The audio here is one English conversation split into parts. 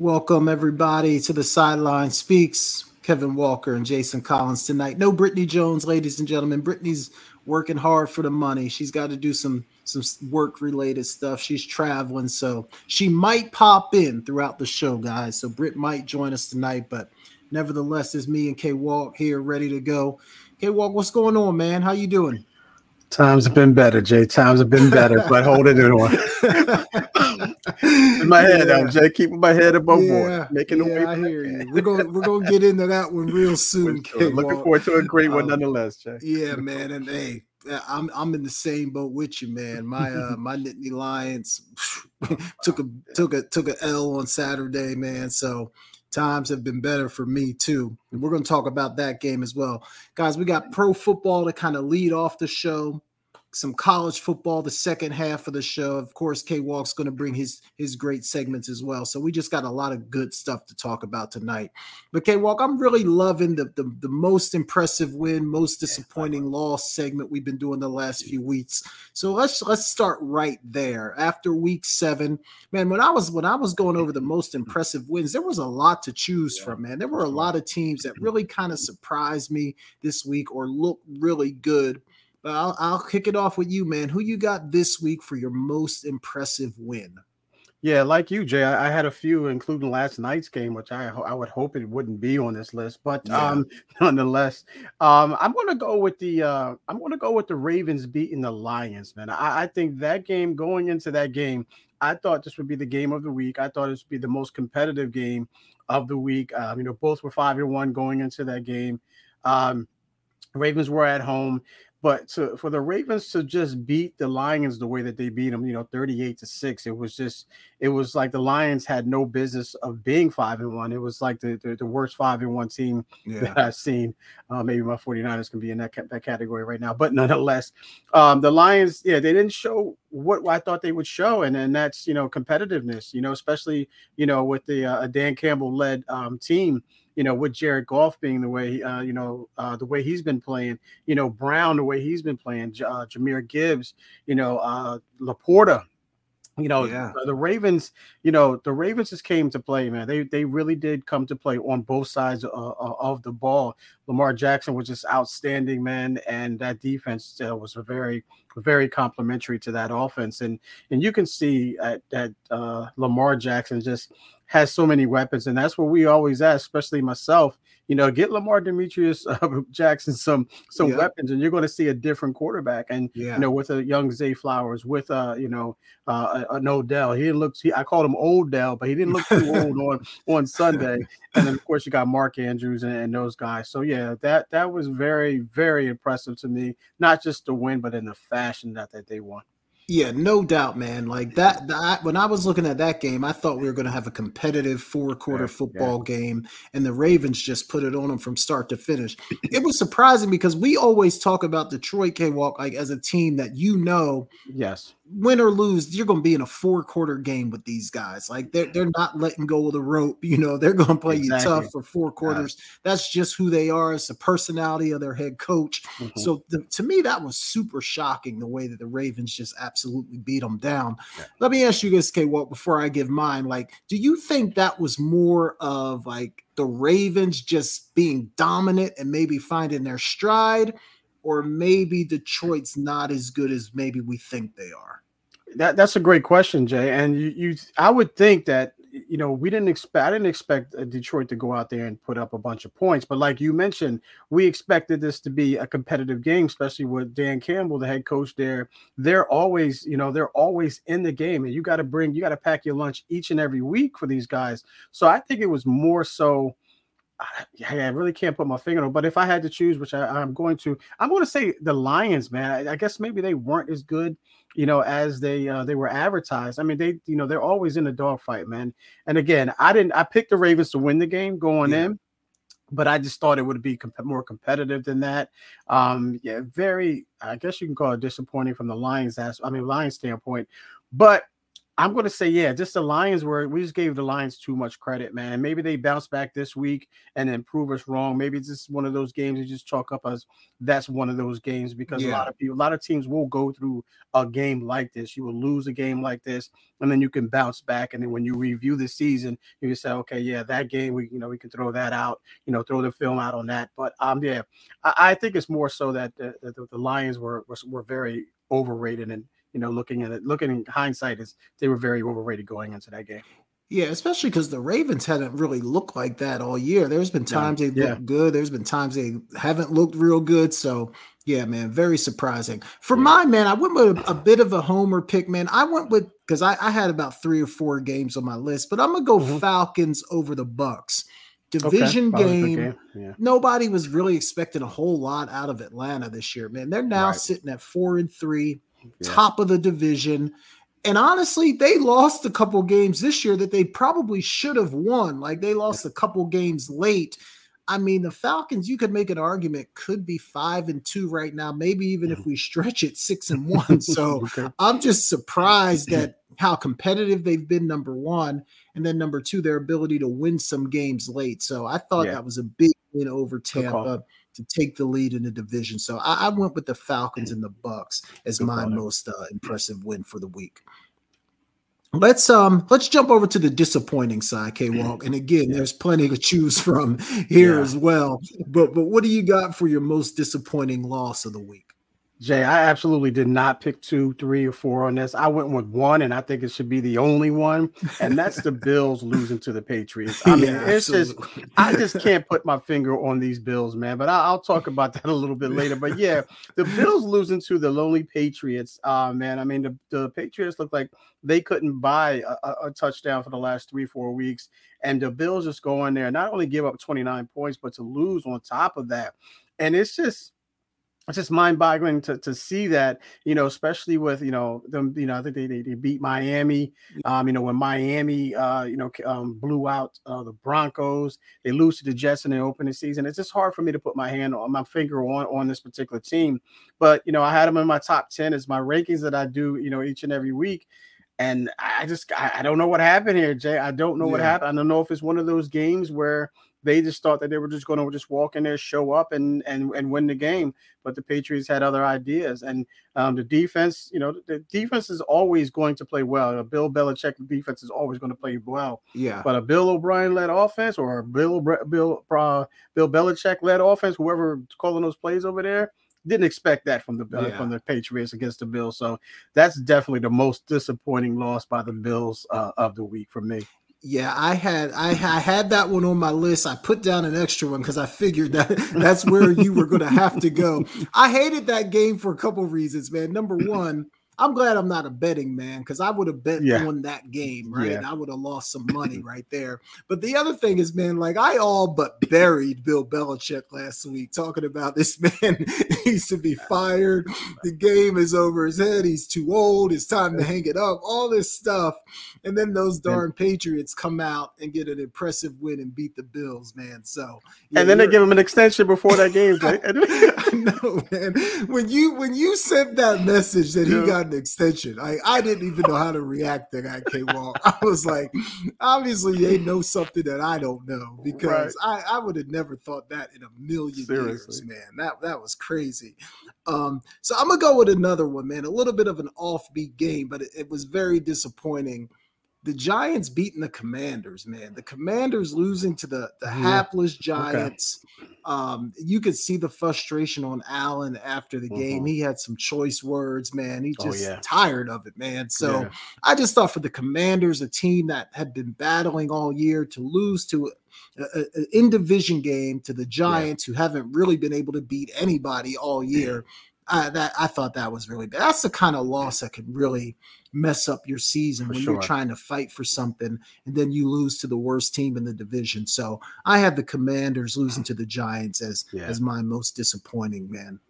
Welcome everybody to the Sideline Speaks. Kevin Walker and Jason Collins tonight. No Brittany Jones, ladies and gentlemen. Brittany's working hard for the money. She's got to do some some work related stuff. She's traveling, so she might pop in throughout the show, guys. So Britt might join us tonight, but nevertheless, it's me and K Walk here, ready to go. K Walk, what's going on, man? How you doing? Times have been better, Jay. Times have been better, but hold it on. In my head, yeah. Jay. Keeping my head above yeah. water, making yeah, the way. I hear you. We're gonna we're gonna get into that one real soon. Looking forward to a great one, um, nonetheless, Jay. Yeah, man, and hey, I'm I'm in the same boat with you, man. My uh my Nittany Lions took a took a took a L on Saturday, man. So times have been better for me too. And we're to talk about that game as well. Guys, we got pro football to kind of lead off the show some college football the second half of the show. Of course, K Walk's going to bring his his great segments as well. So we just got a lot of good stuff to talk about tonight. But K Walk, I'm really loving the, the, the most impressive win, most disappointing loss segment we've been doing the last few weeks. So let's let's start right there. After week seven, man, when I was when I was going over the most impressive wins, there was a lot to choose from, man. There were a lot of teams that really kind of surprised me this week or looked really good but I'll, I'll kick it off with you, man. Who you got this week for your most impressive win? Yeah, like you, Jay, I, I, had a few, including last night's game, which I I would hope it wouldn't be on this list, but yeah. um, nonetheless, um, I'm going to go with the uh, I'm to go with the Ravens beating the Lions, man. I, I think that game going into that game, I thought this would be the game of the week. I thought this would be the most competitive game of the week. Um, you know, both were five and one going into that game. Um, Ravens were at home. But to, for the Ravens to just beat the Lions the way that they beat them, you know, 38 to 6, it was just, it was like the Lions had no business of being 5 and 1. It was like the, the, the worst 5 and 1 team yeah. that I've seen. Uh, maybe my 49ers can be in that, that category right now. But nonetheless, um, the Lions, yeah, they didn't show what I thought they would show. And then that's, you know, competitiveness, you know, especially, you know, with the uh, Dan Campbell led um, team you know, with Jared Goff being the way, uh, you know, uh, the way he's been playing, you know, Brown the way he's been playing, uh, Jahmyr Gibbs, you know, uh, LaPorta, you know yeah. the ravens you know the ravens just came to play man they they really did come to play on both sides of, of the ball lamar jackson was just outstanding man and that defense uh, was a very very complimentary to that offense and and you can see that uh, lamar jackson just has so many weapons, and that's what we always ask, especially myself. You know, get Lamar Demetrius uh, Jackson some some weapons, and you're going to see a different quarterback. And yeah. you know, with a young Zay Flowers, with uh, you know, uh, an Odell, he didn't. He, I called him Old Dell, but he didn't look too old on on Sunday. And then of course you got Mark Andrews and, and those guys. So yeah, that that was very very impressive to me. Not just the win, but in the fashion that that they won. Yeah, no doubt, man. Like that, that when I was looking at that game, I thought we were going to have a competitive four quarter yeah, football yeah. game, and the Ravens just put it on them from start to finish. it was surprising because we always talk about Detroit K Walk like as a team that you know, yes, win or lose, you're going to be in a four quarter game with these guys. Like they're they're not letting go of the rope. You know, they're going to play exactly. you tough for four quarters. Yeah. That's just who they are. It's the personality of their head coach. Mm-hmm. So the, to me, that was super shocking the way that the Ravens just absolutely beat them down. Yeah. Let me ask you this, K. Walk, before I give mine. Like, do you think that was more of like the Ravens just being dominant and maybe finding their stride? Or maybe Detroit's not as good as maybe we think they are. That that's a great question, Jay. And you, you I would think that you know we didn't expect I didn't expect uh, Detroit to go out there and put up a bunch of points, but like you mentioned, we expected this to be a competitive game, especially with Dan Campbell, the head coach there. They're always, you know, they're always in the game, and you got to bring, you got to pack your lunch each and every week for these guys. So I think it was more so. I, I really can't put my finger on it, but if I had to choose, which I, am going to, I'm going to say the Lions, man. I, I guess maybe they weren't as good you know, as they uh, they were advertised. I mean, they you know they're always in a dogfight, man. And again, I didn't I picked the Ravens to win the game going yeah. in, but I just thought it would be comp- more competitive than that. Um, yeah, very I guess you can call it disappointing from the Lions as I mean Lions standpoint, but I'm going to say, yeah, just the Lions were, we just gave the Lions too much credit, man. Maybe they bounce back this week and then prove us wrong. Maybe it's just one of those games you just chalk up as that's one of those games because yeah. a lot of people, a lot of teams will go through a game like this. You will lose a game like this, and then you can bounce back. And then when you review the season, you can say, okay, yeah, that game, we, you know, we can throw that out, you know, throw the film out on that. But um, yeah, I, I think it's more so that the, the, the Lions were, were, were very overrated and you know, looking at it, looking in hindsight, is they were very overrated going into that game. Yeah, especially because the Ravens hadn't really looked like that all year. There's been times no, they yeah. looked good. There's been times they haven't looked real good. So yeah, man, very surprising. For yeah. my man, I went with a, a, bit of a homer pick, man. I went with because I, I, had about three or four games on my list, but I'm gonna go mm-hmm. Falcons over the Bucks. Division okay. game. game. Yeah. Nobody was really expecting a whole lot out of Atlanta this year, man. They're now right. sitting at four and three yeah. top of the division. And honestly, they lost a couple games this year that they probably should have won. Like they lost a couple games late. I mean, the Falcons, you could make an argument, could be five and two right now, maybe even if we stretch it six and one. So okay. I'm just surprised at how competitive they've been, number one. And then number two, their ability to win some games late. So I thought yeah. that was a big win over Tampa to take the lead in the division. So I, I went with the Falcons and the Bucks as Good my most uh, impressive win for the week. Let's um let's jump over to the disappointing side, K Walk. And again, yeah. there's plenty to choose from here yeah. as well. But but what do you got for your most disappointing loss of the week? Jay, I absolutely did not pick two, three, or four on this. I went with one, and I think it should be the only one, and that's the Bills losing to the Patriots. I mean, yeah, it's absolutely. just I just can't put my finger on these Bills, man. But I, will talk about that a little bit later. But yeah, the Bills losing to the lonely Patriots. Uh man, I mean the, the Patriots look like they couldn't buy a, a touchdown for the last three, four weeks, and the Bills just go in there not only give up 29 points, but to lose on top of that, and it's just it's just mind-boggling to, to see that you know especially with you know them you know i think they, they, they beat miami um you know when miami uh you know um, blew out uh, the broncos they lose to the jets in the opening season. It's just hard for me to put my hand on my finger on on this particular team. But you know i had them in my top 10 as my rankings that i do you know each and every week. And i just i, I don't know what happened here jay. I don't know yeah. what happened. I don't know if it's one of those games where they just thought that they were just going to just walk in there, show up, and and and win the game. But the Patriots had other ideas, and um, the defense, you know, the defense is always going to play well. A Bill Belichick defense is always going to play well. Yeah. But a Bill O'Brien led offense or a Bill Bill uh, Bill Belichick led offense, whoever calling those plays over there, didn't expect that from the yeah. from the Patriots against the Bills. So that's definitely the most disappointing loss by the Bills uh, of the week for me. Yeah, I had I, I had that one on my list. I put down an extra one because I figured that that's where you were going to have to go. I hated that game for a couple reasons, man. Number one, I'm glad I'm not a betting man because I would have bet yeah. on that game, right? Yeah. I would have lost some money right there. But the other thing is, man, like I all but buried Bill Belichick last week talking about this man needs to be fired. The game is over his head. He's too old. It's time to hang it up. All this stuff. And then those darn Patriots come out and get an impressive win and beat the Bills, man. So yeah, and then they give him an extension before that game. I know, man. When you when you sent that message that he got extension. I, I didn't even know how to react to that K Walk. I was like, obviously they know something that I don't know because right. I, I would have never thought that in a million Seriously. years, man. That that was crazy. Um, so I'm gonna go with another one, man. A little bit of an offbeat game, but it, it was very disappointing the Giants beating the Commanders, man. The Commanders losing to the the hapless Giants. Okay. Um, you could see the frustration on Allen after the game. Mm-hmm. He had some choice words, man. He oh, just oh, yeah. tired of it, man. So yeah. I just thought for the Commanders, a team that had been battling all year, to lose to an in division game to the Giants, yeah. who haven't really been able to beat anybody all year. I, that I thought that was really bad. That's the kind of loss that could really mess up your season for when sure. you're trying to fight for something and then you lose to the worst team in the division. So I had the Commanders losing to the Giants as yeah. as my most disappointing man.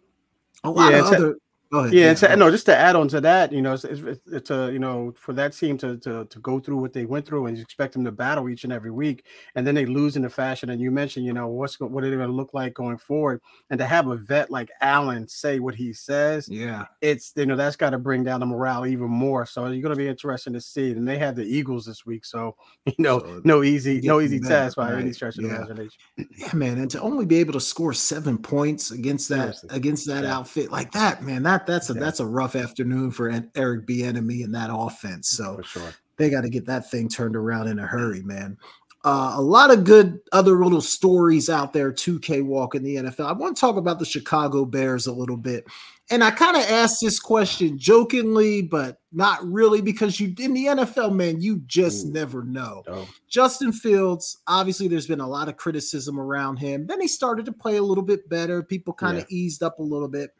A lot yeah, of other Ahead, yeah, yeah no, just to add on to that, you know, it's, it's, it's, a uh, you know for that team to, to to go through what they went through, and you expect them to battle each and every week, and then they lose in the fashion. And you mentioned, you know, what's what are they going to look like going forward, and to have a vet like Allen say what he says, yeah, it's you know that's got to bring down the morale even more. So you're going to be interesting to see. And they have the Eagles this week, so you know, so no easy, no easy test by right. any stretch of yeah. the imagination. Yeah, man, and to only be able to score seven points against that Seriously. against that yeah. outfit like that, man, that that's a yeah. that's a rough afternoon for Eric Bieniemy and that offense. So sure. they got to get that thing turned around in a hurry, man. Uh, a lot of good other little stories out there 2K walk in the NFL. I want to talk about the Chicago Bears a little bit. And I kind of asked this question jokingly, but not really because you in the NFL, man, you just Ooh. never know. Oh. Justin Fields, obviously, there's been a lot of criticism around him. Then he started to play a little bit better. People kind of yeah. eased up a little bit.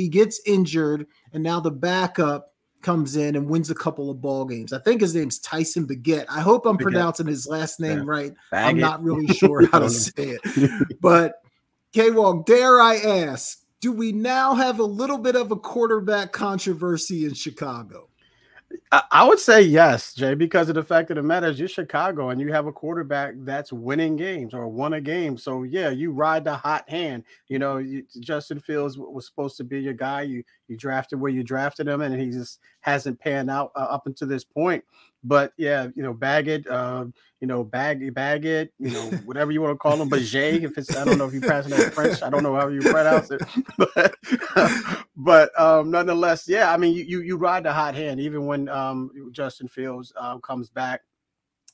He gets injured, and now the backup comes in and wins a couple of ball games. I think his name's Tyson Baguette. I hope I'm Baguette. pronouncing his last name yeah. right. I'm not really sure how to say it. But K Walk, dare I ask, do we now have a little bit of a quarterback controversy in Chicago? I would say yes, Jay, because of the fact of the matter is you're Chicago and you have a quarterback that's winning games or won a game. So yeah, you ride the hot hand. You know, you, Justin Fields was supposed to be your guy. You you drafted where you drafted him, and he just hasn't panned out uh, up until this point. But yeah, you know, Baggett, uh, you know, bag Baggett, you know, whatever you want to call him, but Jay, if it's I don't know if you're passing that French, I don't know how you pronounce it, but but um, nonetheless, yeah, I mean, you you, you ride the hot hand even when um, Justin Fields uh, comes back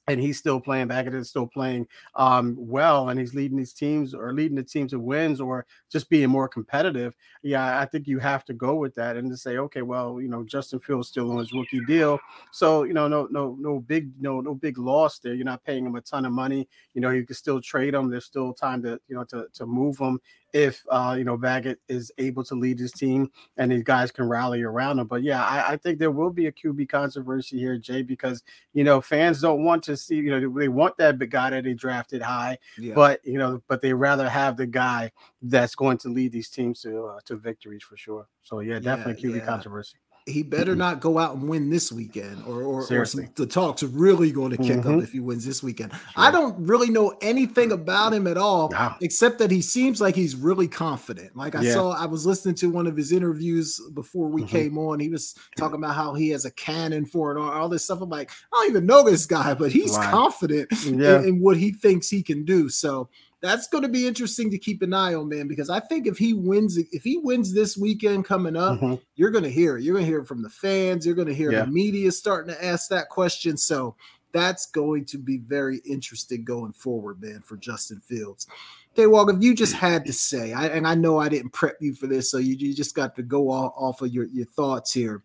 and he's still playing back and is still playing um, well and he's leading these teams or leading the team to wins or just being more competitive yeah i think you have to go with that and to say okay well you know justin fields still on his rookie deal. So you know no no no big no no big loss there you're not paying him a ton of money you know you can still trade him there's still time to you know to, to move him if uh, you know Baggett is able to lead his team and these guys can rally around him. But yeah, I, I, think there will be a QB controversy here, Jay, because you know fans don't want to see you know they want that big guy that they drafted high, yeah. but you know but they rather have the guy that's going to lead these teams to uh, to victories for sure. So yeah, definitely yeah, QB yeah. controversy he better not go out and win this weekend, or or, or some, the talks are really going to kick mm-hmm. up if he wins this weekend. Sure. I don't really know anything about him at all, except that he seems like he's really confident. Like I yeah. saw, I was listening to one of his interviews before we mm-hmm. came on. He was talking about how he has a cannon for it, all, all this stuff. I'm like, I don't even know this guy, but he's right. confident yeah. in, in what he thinks he can do. So that's going to be interesting to keep an eye on, man. Because I think if he wins, if he wins this weekend coming up, mm-hmm. you're going to hear it. You're going to hear it from the fans. You're going to hear yeah. the media starting to ask that question. So that's going to be very interesting going forward, man, for Justin Fields. Okay, Walker, if you just had to say, I, and I know I didn't prep you for this, so you, you just got to go off, off of your, your thoughts here.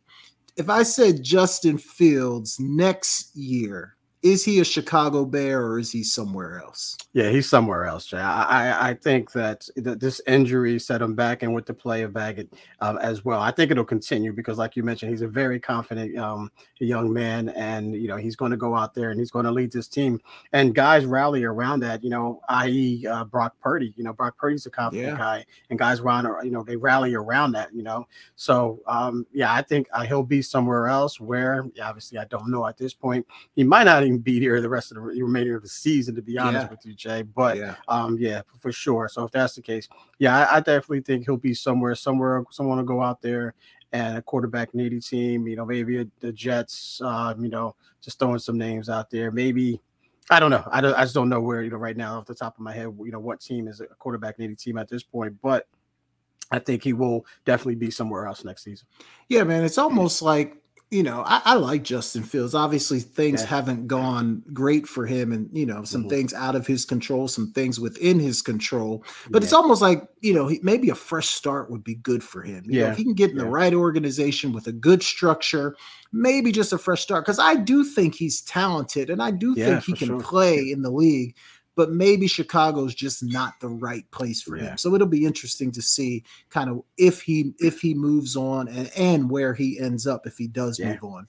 If I said Justin Fields next year, is he a Chicago Bear or is he somewhere else? Yeah, he's somewhere else, Jay. I, I, I think that, that this injury set him back and with the play of Baggett um, as well. I think it'll continue because, like you mentioned, he's a very confident um, young man, and you know he's going to go out there and he's going to lead this team. And guys rally around that, you know, i.e., uh, Brock Purdy. You know, Brock Purdy's a confident yeah. guy, and guys run around, you know, they rally around that. You know, so um, yeah, I think uh, he'll be somewhere else. Where obviously I don't know at this point. He might not even be here the rest of the remainder of the season, to be honest yeah. with you, Jay. But yeah. um, yeah, for sure. So if that's the case, yeah, I, I definitely think he'll be somewhere, somewhere, someone will go out there and a quarterback needy team. You know, maybe the Jets. Um, you know, just throwing some names out there. Maybe I don't know. I, don't, I just don't know where you know right now off the top of my head. You know what team is a quarterback needy team at this point, but. I think he will definitely be somewhere else next season. Yeah, man. It's almost like you know, I, I, like Justin Fields. Obviously, things yeah. haven't gone great for him, and you know, some mm-hmm. things out of his control, some things within his control. But yeah. it's almost like you know, he, maybe a fresh start would be good for him. You yeah, know, if he can get in the right organization with a good structure, maybe just a fresh start. Because I do think he's talented, and I do think he can sure. play in the league but maybe Chicago's just not the right place for yeah. him. So it'll be interesting to see kind of if he if he moves on and, and where he ends up if he does yeah. move on.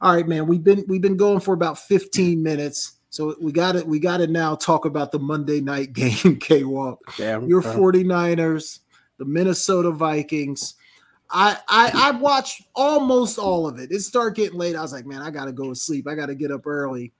All right, man. We've been we've been going for about 15 minutes. So we got it. We got to now talk about the Monday night game, K Walk. Your 49ers, the Minnesota Vikings. I, I I watched almost all of it. It started getting late. I was like, man, I gotta go to sleep. I gotta get up early.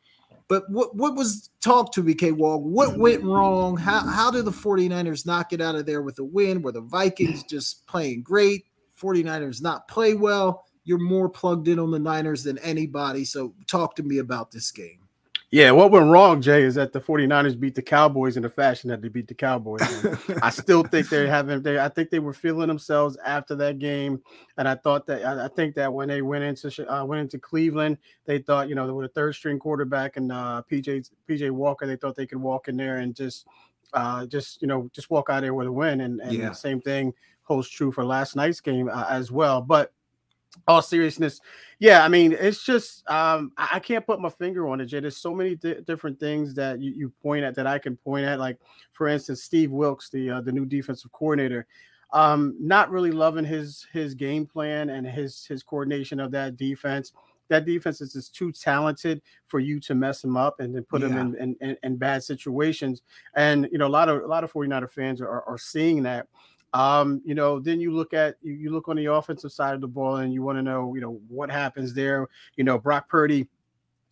But what what was talked to me, K Walk? What went wrong? How how did the 49ers not get out of there with a win? Were the Vikings just playing great? 49ers not play well? You're more plugged in on the Niners than anybody. So talk to me about this game. Yeah, what went wrong, Jay, is that the 49ers beat the Cowboys in the fashion that they beat the Cowboys. I still think they haven't they I think they were feeling themselves after that game. And I thought that I, I think that when they went into uh, went into Cleveland, they thought, you know, with a third string quarterback and uh PJ PJ Walker, they thought they could walk in there and just uh just you know just walk out there with a win. And, and yeah. the same thing holds true for last night's game uh, as well. But all seriousness yeah i mean it's just um i, can't put my finger on it jay there's so many di- different things that you, you point at that i can point at like for instance steve Wilks, the uh, the new defensive coordinator um not really loving his his game plan and his his coordination of that defense that defense is just too talented for you to mess him up and then put yeah. him in, in, in, in, bad situations. And you know, a lot of a lot of 49er fans are, are seeing that. Um, you know, then you look at you, you look on the offensive side of the ball and you want to know, you know, what happens there. You know, Brock Purdy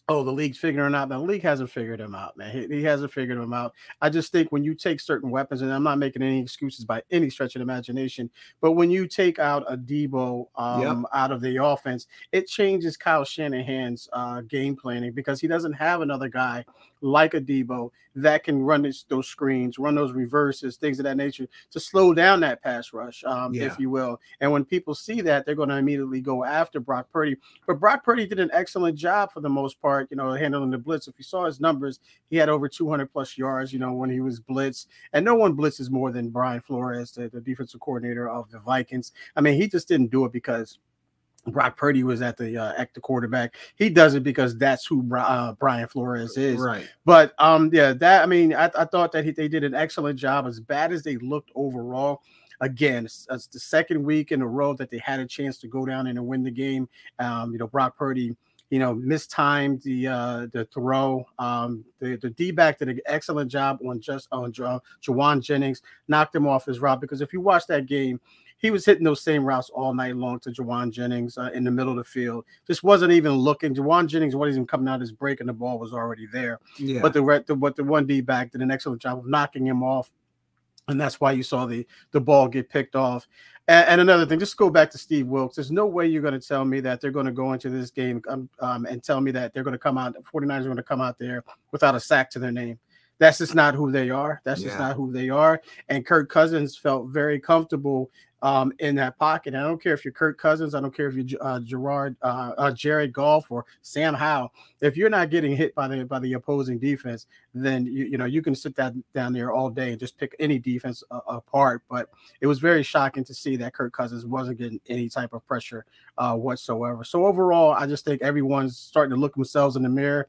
oh, the league's figuring out. The league hasn't figured him out, man. He, he, hasn't figured him out. I just think when you take certain weapons, and I'm not making any excuses by any stretch of imagination, but when you take out a Deebo um, yep. out of the offense, it changes Kyle Shanahan's uh, game planning because he doesn't have another guy like a Deebo that can run this, those screens, run those reverses, things of that nature to slow down that pass rush, um, yeah. if you will. And when people see that, they're going to immediately go after Brock Purdy. But Brock Purdy did an excellent job for the most part, you know, handling the blitz. If you saw his numbers, he had over 200 plus yards, you know, when he was blitzed. And no one blitzes more than Brian Flores, the, the defensive coordinator of the Vikings. I mean, he just didn't do it because Brock Purdy was at the uh, at the quarterback. He does it because that's who uh, Brian Flores is. Right. But um, yeah, that I mean, I, I thought that he, they did an excellent job. As bad as they looked overall, again, it's, it's, the second week in a row that they had a chance to go down and win the game. Um, you know, Brock Purdy, you know, mistimed the uh, the throw. Um, the the D back did an excellent job on just on uh, Jauan Jennings, knocked him off his route because if you watch that game he was hitting those same routes all night long to Jauan Jennings uh, in the middle of the field. Just wasn't even looking. Jauan Jennings wasn't even coming out of his break, and the ball was already there. Yeah. But the the what the one D back did an excellent job of knocking him off, and that's why you saw the the ball get picked off. And, and another thing, just go back to Steve Wilks. There's no way you're going to tell me that they're going to go into this game um, um, and tell me that they're going to come out. 49ers are going to come out there without a sack to their name. That's just not who they are. That's yeah. just not who they are. And Kirk Cousins felt very comfortable um, in that pocket. And I don't care if you're Kirk Cousins, I don't care if you're uh, Gerard, uh, uh, Jared Goff, or Sam Howell. If you're not getting hit by the by the opposing defense, then you you know you can sit that down there all day and just pick any defense uh, apart. But it was very shocking to see that Kirk Cousins wasn't getting any type of pressure uh, whatsoever. So overall, I just think everyone's starting to look themselves in the mirror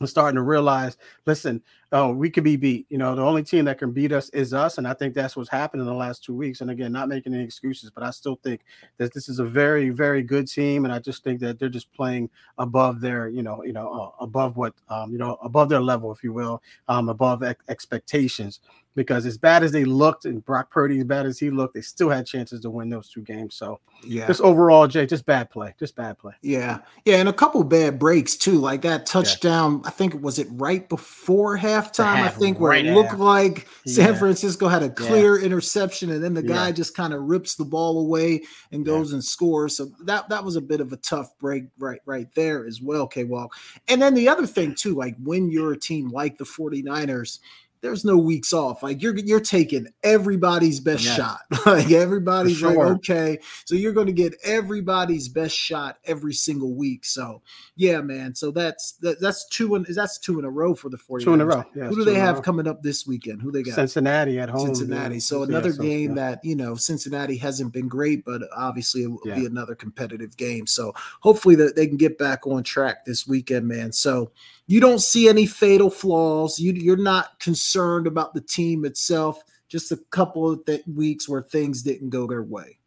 and starting to realize, listen, oh, we could be beat. You know, the only team that can beat us is us. And I think that's what's happened in the last two weeks. And again, not making any excuses, but I still think that this is a very, very good team. And I just think that they're just playing above their, you know, you know, uh, above what, um, you know, above their level, if you will, um, above ex- expectations because as bad as they looked and Brock Purdy, as bad as he looked, they still had chances to win those two games. So yeah, just overall, Jay, just bad play, just bad play. Yeah, yeah, and a couple bad breaks too, like that touchdown. Yeah. I think was it right before halftime. Half, I think where right it looked half. like San yeah. Francisco had a clear yeah. interception, and then the guy just kind of rips the ball away and goes and scores. So that that was a bit of a tough break right right there as well, K Walk. And then the other thing too, like when you're a team like the 49ers there's no weeks off. Like you're you're taking everybody's best yeah. shot. like everybody's sure. like, okay. So you're going to get everybody's best shot every single week. So yeah, man. So that's that, that's two and that's two in a row for the 49ers. Two in a row. Yeah, Who do they have coming up this weekend? Who they got? Cincinnati at home. Cincinnati. So another yeah, so, game that you know Cincinnati hasn't been great, but obviously it will be another competitive game. So hopefully that they can get back on track this weekend, man. So you don't see any fatal flaws. You, you're not concerned about the team itself. Just a couple of th- weeks where things didn't go their way.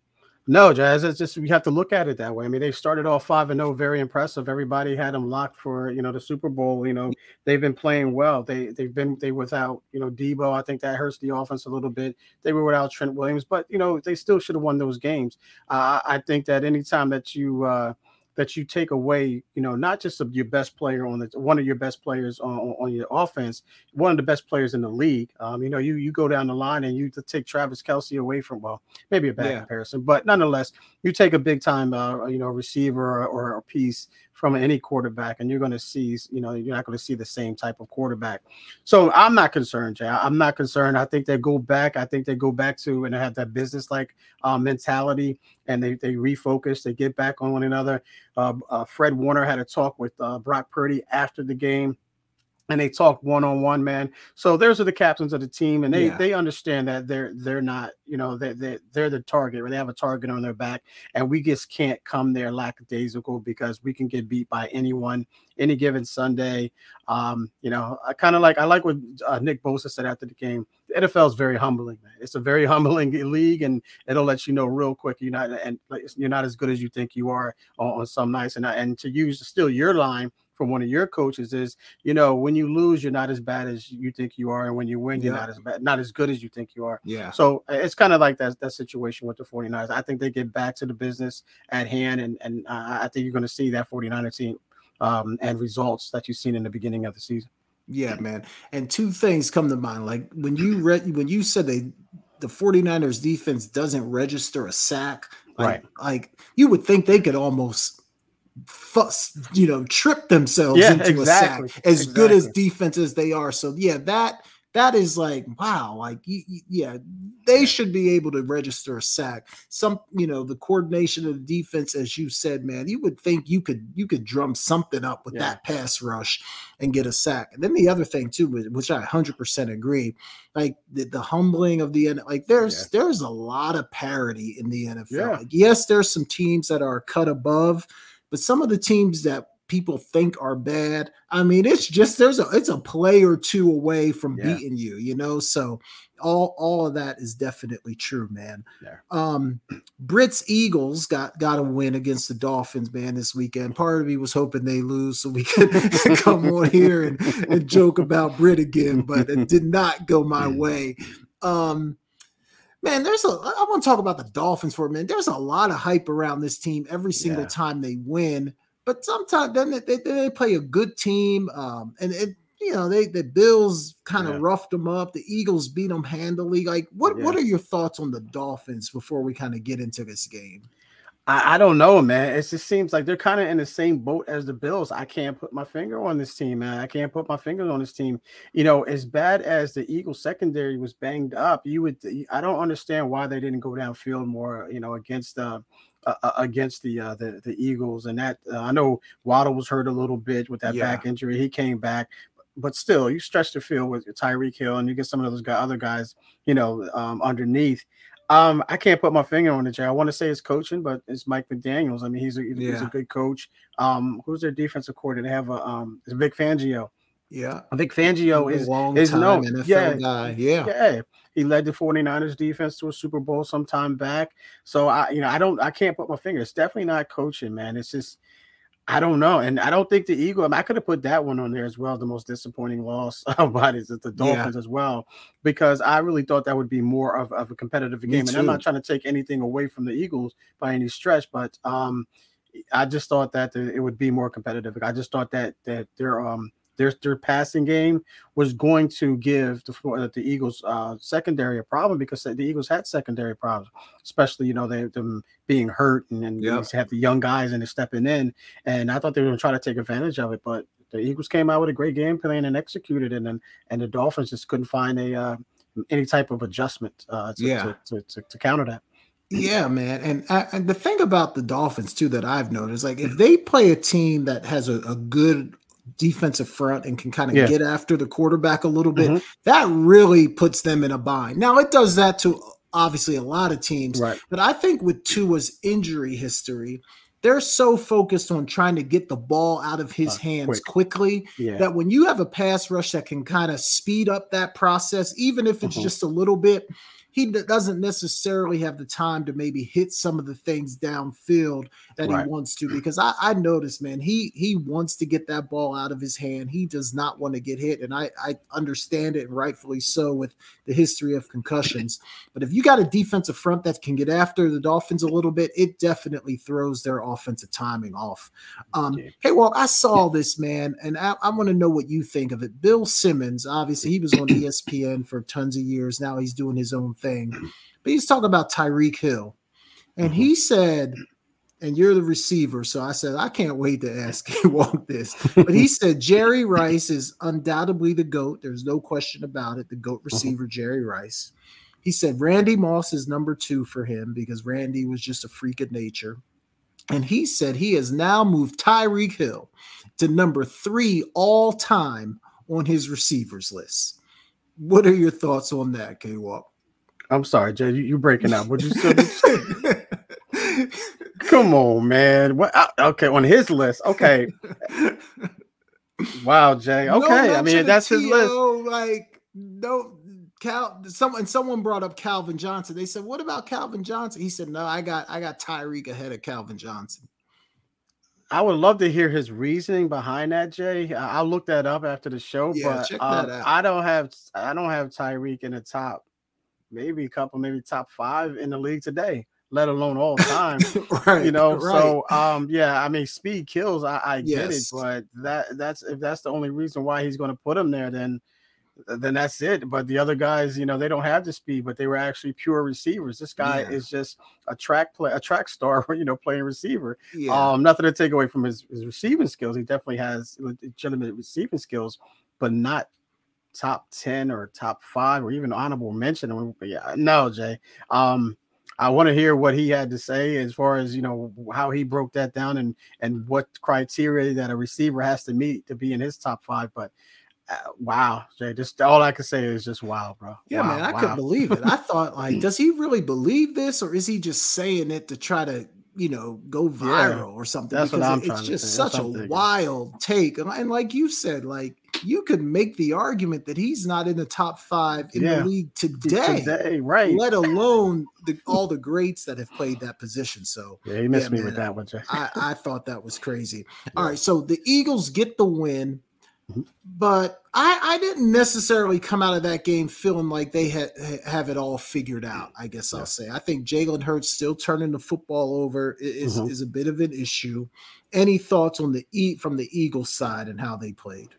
No, Jazz. It's just we have to look at it that way. I mean, they started off five and zero, very impressive. Everybody had them locked for you know the Super Bowl. You know, they've been playing well. They they've been they without you know Deebo. I think that hurts the offense a little bit. They were without Trent Williams, but you know they still should have won those games. Uh, I think that anytime that you uh, that you take away, you know, not just your best player on the one of your best players on, on your offense, one of the best players in the league. Um, you know, you you go down the line and you take Travis Kelce away from well, maybe a bad yeah. comparison, but nonetheless, you take a big time, uh, you know, receiver or, or a piece from any quarterback, and you're going to see, you know, you're not going to see the same type of quarterback. So I'm not concerned, Jay. I'm not concerned. I think they go back. I think they go back to and have that business like uh, mentality, and they they refocus. They get back on one another. Uh, uh, Fred Warner had a talk with uh, Brock Purdy after the game and they talk one on one, man. So those are the captains of the team, and they yeah. they understand that they're they're not, you know, they they they're the target, or they have a target on their back, and we just can't come there lackadaisical because we can get beat by anyone any given Sunday. Um, you know, I kind of like I like what uh, Nick Bosa said after the game. The NFL is very humbling, man. It's a very humbling league, and it'll let you know real quick you're not and you're not as good as you think you are on, on some nights. And and to use still your line from one of your coaches is, you know, when you lose, you're not as bad as you think you are, and when you win, you're not as bad, not as good as you think you are. Yeah. So it's kind of like that that situation with the 49ers. I think they get back to the business at hand, and and uh, I think you're going to see that 49er team um, and results that you've seen in the beginning of the season. Yeah, man. And two things come to mind. Like when you read when you said they the 49ers defense doesn't register a sack, like, right. like you would think they could almost fuss, you know, trip themselves yeah, into exactly. a sack as exactly. good as defense as they are. So yeah, that that is like wow, like yeah, they should be able to register a sack. Some, you know, the coordination of the defense, as you said, man, you would think you could you could drum something up with yeah. that pass rush and get a sack. And then the other thing too, which I 100% agree, like the, the humbling of the end, like there's yeah. there's a lot of parity in the NFL. Like, yes, there's some teams that are cut above but some of the teams that people think are bad, I mean, it's just there's a it's a play or two away from yeah. beating you, you know. So all all of that is definitely true, man. Yeah. Um, Brits Eagles got got a win against the Dolphins, man, this weekend. Part of me was hoping they lose so we could come on here and, and joke about Brit again, but it did not go my way. Um, man, there's a I want to talk about the Dolphins for a minute. There's a lot of hype around this team every single yeah. time they win, but sometimes then they, they, they, play a good team. Um, and it, you know, they the Bills kind of yeah. roughed them up. The Eagles beat them handily. Like, what yeah. what are your thoughts on the Dolphins before we kind of get into this game? I, I don't know, man. It just seems like they're kind of in the same boat as the Bills. I can't put my finger on this team, man. I can't put my finger on this team. You know, as bad as the Eagles secondary was banged up, you would. I don't understand why they didn't go downfield more. You know, against uh, uh, against the, uh, the the Eagles, and that uh, I know Waddle was hurt a little bit with that yeah. back injury. He came back, but still, you stretch the field with Tyreek Hill, and you get some of those other guys, you know, um, underneath. Um, I can't put my finger on it, Jay. I want to say it's coaching, but it's Mike McDaniel's. I mean, he's a, yeah. he's a good coach. Um, who's their defensive coordinator? They have a um, it's Vic Fangio. Yeah, Vic Fangio is is known. NFL yeah, guy. yeah, yeah. He led the 49ers defense to a Super Bowl some time back. So I, you know, I don't, I can't put my finger. It's definitely not coaching, man. It's just I don't know, and I don't think the Eagle. I, mean, I could have put that one on there as well. The most disappointing loss about is the Dolphins yeah. as well, because I really thought that would be more of, of a competitive Me game. Too. And I'm not trying to take anything away from the Eagles by any stretch, but um, I just thought that it would be more competitive. I just thought that that their um their their passing game was going to give the uh, the Eagles uh, secondary a problem because the Eagles had secondary problems, especially you know they them being hurt and, and yep. have the young guys and they're stepping in. And I thought they were going to try to take advantage of it, but the Eagles came out with a great game plan and executed it, and and the Dolphins just couldn't find a uh, any type of adjustment uh, to, yeah. to, to, to, to counter that. Yeah, man. And, I, uh, and the thing about the Dolphins too that I've noticed, like if they play a team that has a, a good defensive front and can kind of yeah. get after the quarterback a little bit, mm-hmm. that really puts them in a bind. Now it does that to obviously a lot of teams, right. but I think with Tua's injury history, they're so focused on trying to get the ball out of his uh, hands quick. quickly yeah. that when you have a pass rush that can kind of speed up that process, even if it's mm-hmm. just a little bit, he doesn't necessarily have the time to maybe hit some of the things downfield that right. he wants to. Because I, I noticed, man, he he wants to get that ball out of his hand. He does not want to get hit, and I I understand it, and rightfully so, with the history of concussions. But if you got a defensive front that can get after the Dolphins a little bit, it definitely throws their offensive timing off. Um, Hey, well, I saw this man, and I, I want to know what you think of it. Bill Simmons, obviously, he was on ESPN for tons of years. Now he's doing his own thing, but he's talking about Tyreek Hill, and he mm-hmm. said and you're the receiver. So I said, I can't wait to ask you all this. But he said Jerry Rice is undoubtedly the GOAT. There's no question about it. The GOAT mm-hmm. receiver, Jerry Rice. He said Randy Moss is number two for him because Randy was just a freak of nature. And he said he has now moved Tyreek Hill to number three all time on his receivers list. What are your thoughts on that, K Walk? I'm sorry, Jay. You, are breaking up. Would you say? Come on, man. What? Uh, okay, on his list. Okay. wow, Jay. Okay, no I mean that's his list. Like no, Cal. Someone someone brought up Calvin Johnson. They said, "What about Calvin Johnson?" He said, "No, I got I got Tyreek ahead of Calvin Johnson." I would love to hear his reasoning behind that, Jay. I'll look that up after the show. Yeah, but um, I don't have I don't have Tyreek in the top, maybe a couple, maybe top five in the league today let alone all time. right, you know, right. so um, yeah, I mean, speed kills. I, I yes. get it, but that that's if that's the only reason why he's going to put him there, then then that's it. But the other guys, you know, they don't have the speed, but they were actually pure receivers. This guy yeah. is just a track play, a track star, you know, playing receiver. Yeah. Um, nothing to take away from his, his receiving skills. He definitely has legitimate receiving skills, but not top 10 or top five or even honorable mention. Yeah, no, Jay. Um, I want to hear what he had to say as far as you know how he broke that down and and what criteria that a receiver has to meet to be in his top five. But uh, wow, Jay, just all I can say is just wow, bro. Yeah, wow, man, I wow. couldn't believe it. I thought like, does he really believe this, or is he just saying it to try to you know go viral yeah, or something? That's because what I'm it's just such a wild take, and, and like you said, like you could make the argument that he's not in the top five in yeah. the league today, today, right? Let alone the, all the greats that have played that position. So yeah, he missed yeah, me man, with that one. I, I, thought that was crazy. All right, so the Eagles get the win, mm-hmm. but I, I didn't necessarily come out of that game feeling like they had have it all figured out. I guess I'll say. I think Jalen Hurts still turning the football over is, mm-hmm. is a bit of an issue. Any thoughts on the e from the Eagles side and how they played?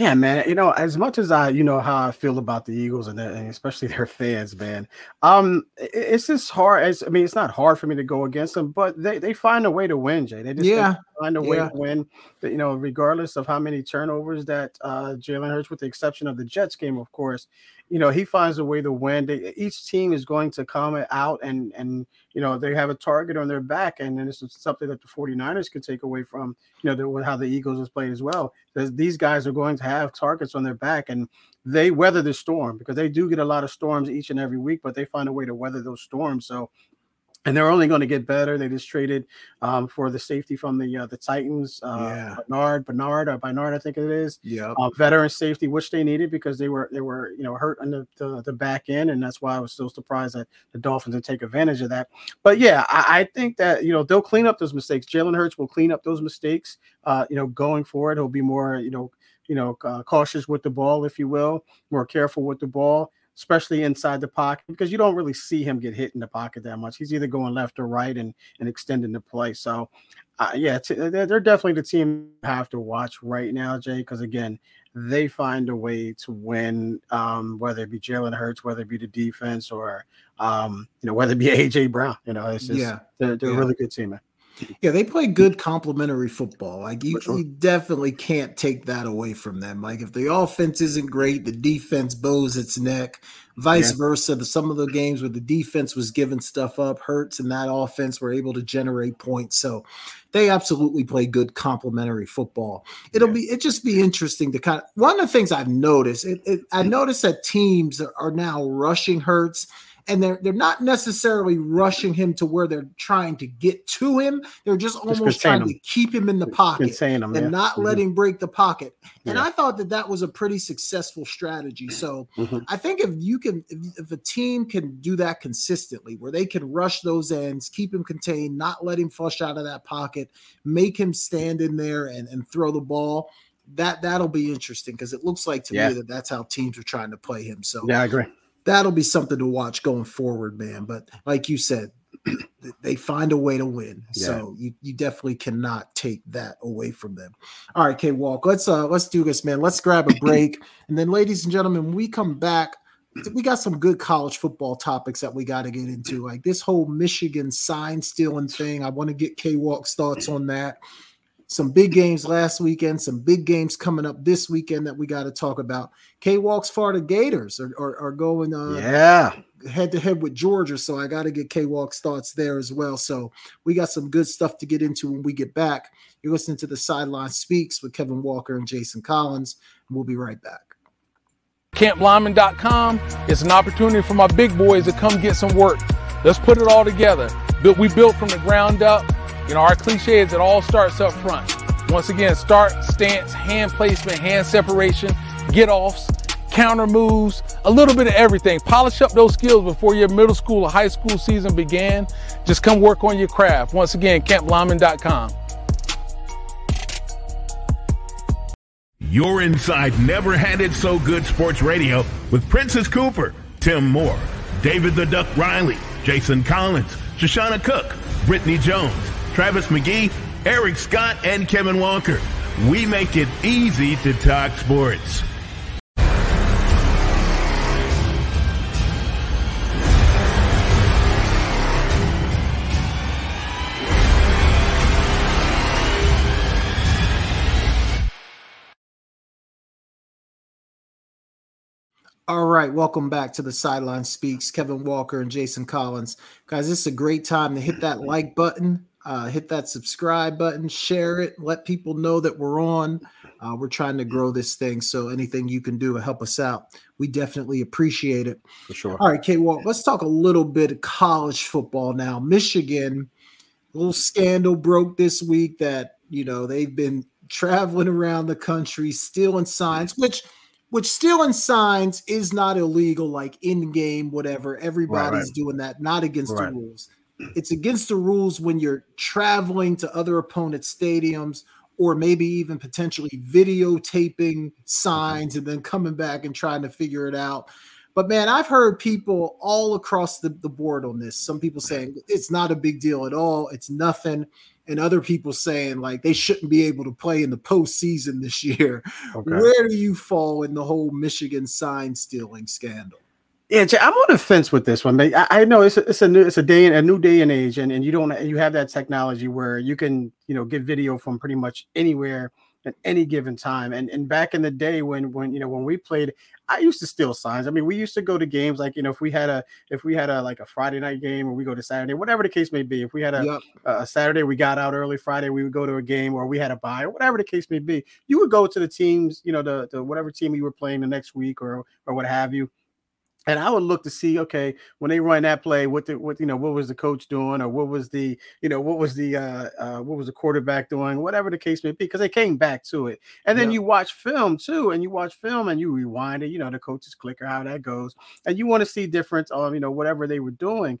Yeah, man. You know, as much as I, you know, how I feel about the Eagles and, their, and especially their fans, man. Um, it's just hard. As I mean, it's not hard for me to go against them, but they they find a way to win, Jay. They just yeah. find a way yeah. to win. You know, regardless of how many turnovers that uh, Jalen Hurts, with the exception of the Jets game, of course, you know, he finds a way to win. They, each team is going to come out and and you know they have a target on their back, and then this is something that the 49ers could take away from you know the, how the Eagles has played as well. These guys are going to have targets on their back, and they weather the storm because they do get a lot of storms each and every week, but they find a way to weather those storms. So and they're only going to get better. They just traded um, for the safety from the uh, the Titans, uh, yeah. Bernard, Bernard, or Bernard, I think it is. Yeah, uh, veteran safety, which they needed because they were they were you know hurt on the, the, the back end, and that's why I was so surprised that the Dolphins would take advantage of that. But yeah, I, I think that you know they'll clean up those mistakes. Jalen Hurts will clean up those mistakes. Uh, you know, going forward, he'll be more you know you know uh, cautious with the ball, if you will, more careful with the ball especially inside the pocket, because you don't really see him get hit in the pocket that much. He's either going left or right and and extending the play. So, uh, yeah, t- they're, they're definitely the team you have to watch right now, Jay, because again, they find a way to win, um, whether it be Jalen Hurts, whether it be the defense, or um, you know, whether it be AJ Brown. You know, it's just yeah. they're, they're yeah. a really good team, man. Yeah, they play good complementary football. Like you, sure. you, definitely can't take that away from them. Like if the offense isn't great, the defense bows its neck. Vice yeah. versa. The, some of the games where the defense was giving stuff up, Hurts and that offense were able to generate points. So they absolutely play good complementary football. It'll yeah. be it just be interesting to kind of one of the things I've noticed. It, it, I noticed that teams are, are now rushing Hurts and they're they're not necessarily rushing him to where they're trying to get to him. They're just almost just trying him. to keep him in the pocket him, and yeah. not mm-hmm. let him break the pocket. And yeah. I thought that that was a pretty successful strategy. So mm-hmm. I think if you can, if, if, a team can do that consistently, where they can rush those ends, keep him contained, not let him flush out of that pocket, make him stand in there and, and throw the ball. That that'll be interesting because it looks like to yeah. me that that's how teams are trying to play him. So yeah, I agree that'll be something to watch going forward, man. But like you said, they find a way to win. Yeah. So you, you definitely cannot take that away from them. All right, K Walk, let's uh let's do this, man. Let's grab a break. and then, ladies and gentlemen, when we come back, we got some good college football topics that we got to get into. Like this whole Michigan sign stealing thing. I want to get K Walk's thoughts on that some big games last weekend, some big games coming up this weekend that we got to talk about. K Walk's Florida Gators are, are, are going uh, yeah head to head with Georgia, so I got to get K Walk's thoughts there as well. So we got some good stuff to get into when we get back. You're listening to the Sideline Speaks with Kevin Walker and Jason Collins, and we'll be right back. CampLyman.com is an opportunity for my big boys to come get some work. Let's put it all together. Built we built from the ground up you know, our cliche is it all starts up front. Once again, start, stance, hand placement, hand separation, get offs, counter moves, a little bit of everything. Polish up those skills before your middle school or high school season began. Just come work on your craft. Once again, camplyman.com. You're inside Never Had It So Good Sports Radio with Princess Cooper, Tim Moore, David the Duck Riley, Jason Collins, Shoshana Cook, Brittany Jones, Travis McGee, Eric Scott, and Kevin Walker. We make it easy to talk sports. All right, welcome back to the Sideline Speaks. Kevin Walker and Jason Collins. Guys, this is a great time to hit that like button, uh, hit that subscribe button, share it, let people know that we're on. Uh, we're trying to grow this thing, so anything you can do to help us out, we definitely appreciate it. For sure. All right, K Walk, let's talk a little bit of college football now. Michigan, a little scandal broke this week that you know they've been traveling around the country stealing signs, which which stealing signs is not illegal, like in game, whatever. Everybody's right, right. doing that, not against right. the rules it's against the rules when you're traveling to other opponents' stadiums or maybe even potentially videotaping signs and then coming back and trying to figure it out. But man, I've heard people all across the, the board on this. Some people saying it's not a big deal at all, it's nothing. And other people saying like they shouldn't be able to play in the postseason this year. Okay. Where do you fall in the whole Michigan sign stealing scandal? Yeah, I'm on the fence with this one. I, I know it's a, it's a new it's a day a new day and age, and, and you don't you have that technology where you can you know get video from pretty much anywhere at any given time. And and back in the day when when you know when we played, I used to steal signs. I mean, we used to go to games like you know if we had a if we had a like a Friday night game or we go to Saturday, whatever the case may be. If we had a, yep. a Saturday, we got out early. Friday, we would go to a game or we had a buy or whatever the case may be. You would go to the teams, you know, the, the whatever team you were playing the next week or or what have you and I would look to see, okay, when they run that play, what the what you know, what was the coach doing, or what was the you know, what was the uh, uh what was the quarterback doing, whatever the case may be, because they came back to it. And then you watch film too, and you watch film and you rewind it, you know, the coach's clicker, how that goes, and you want to see difference on you know whatever they were doing.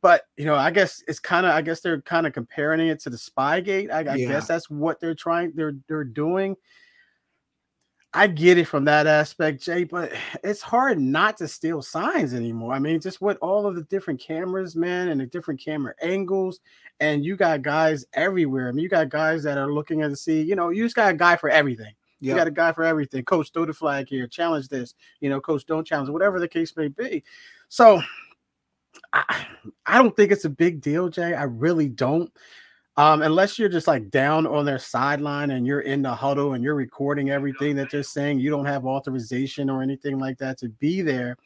But you know, I guess it's kind of, I guess they're kind of comparing it to the Spygate. I, I yeah. guess that's what they're trying, they're they're doing. I get it from that aspect, Jay, but it's hard not to steal signs anymore. I mean, just with all of the different cameras, man, and the different camera angles, and you got guys everywhere. I mean, you got guys that are looking at the see, you know, you just got a guy for everything. Yep. You got a guy for everything. Coach, throw the flag here, challenge this, you know, coach, don't challenge, whatever the case may be. So I, I don't think it's a big deal, Jay. I really don't. Um, unless you're just like down on their sideline and you're in the huddle and you're recording everything that they're saying, you don't have authorization or anything like that to be there.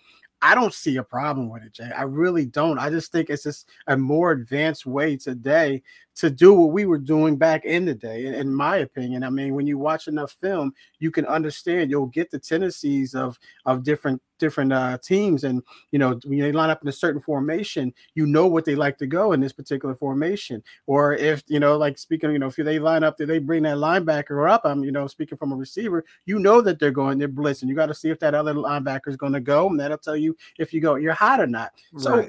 I don't see a problem with it, Jay. I really don't. I just think it's just a more advanced way today to do what we were doing back in the day, in my opinion. I mean, when you watch enough film, you can understand. You'll get the tendencies of of different different uh, teams, and you know when they line up in a certain formation, you know what they like to go in this particular formation. Or if you know, like speaking, you know, if they line up, they bring that linebacker up. I'm you know speaking from a receiver, you know that they're going, they're blitzing. You got to see if that other linebacker is going to go, and that'll tell you if you go, you're hot or not. So.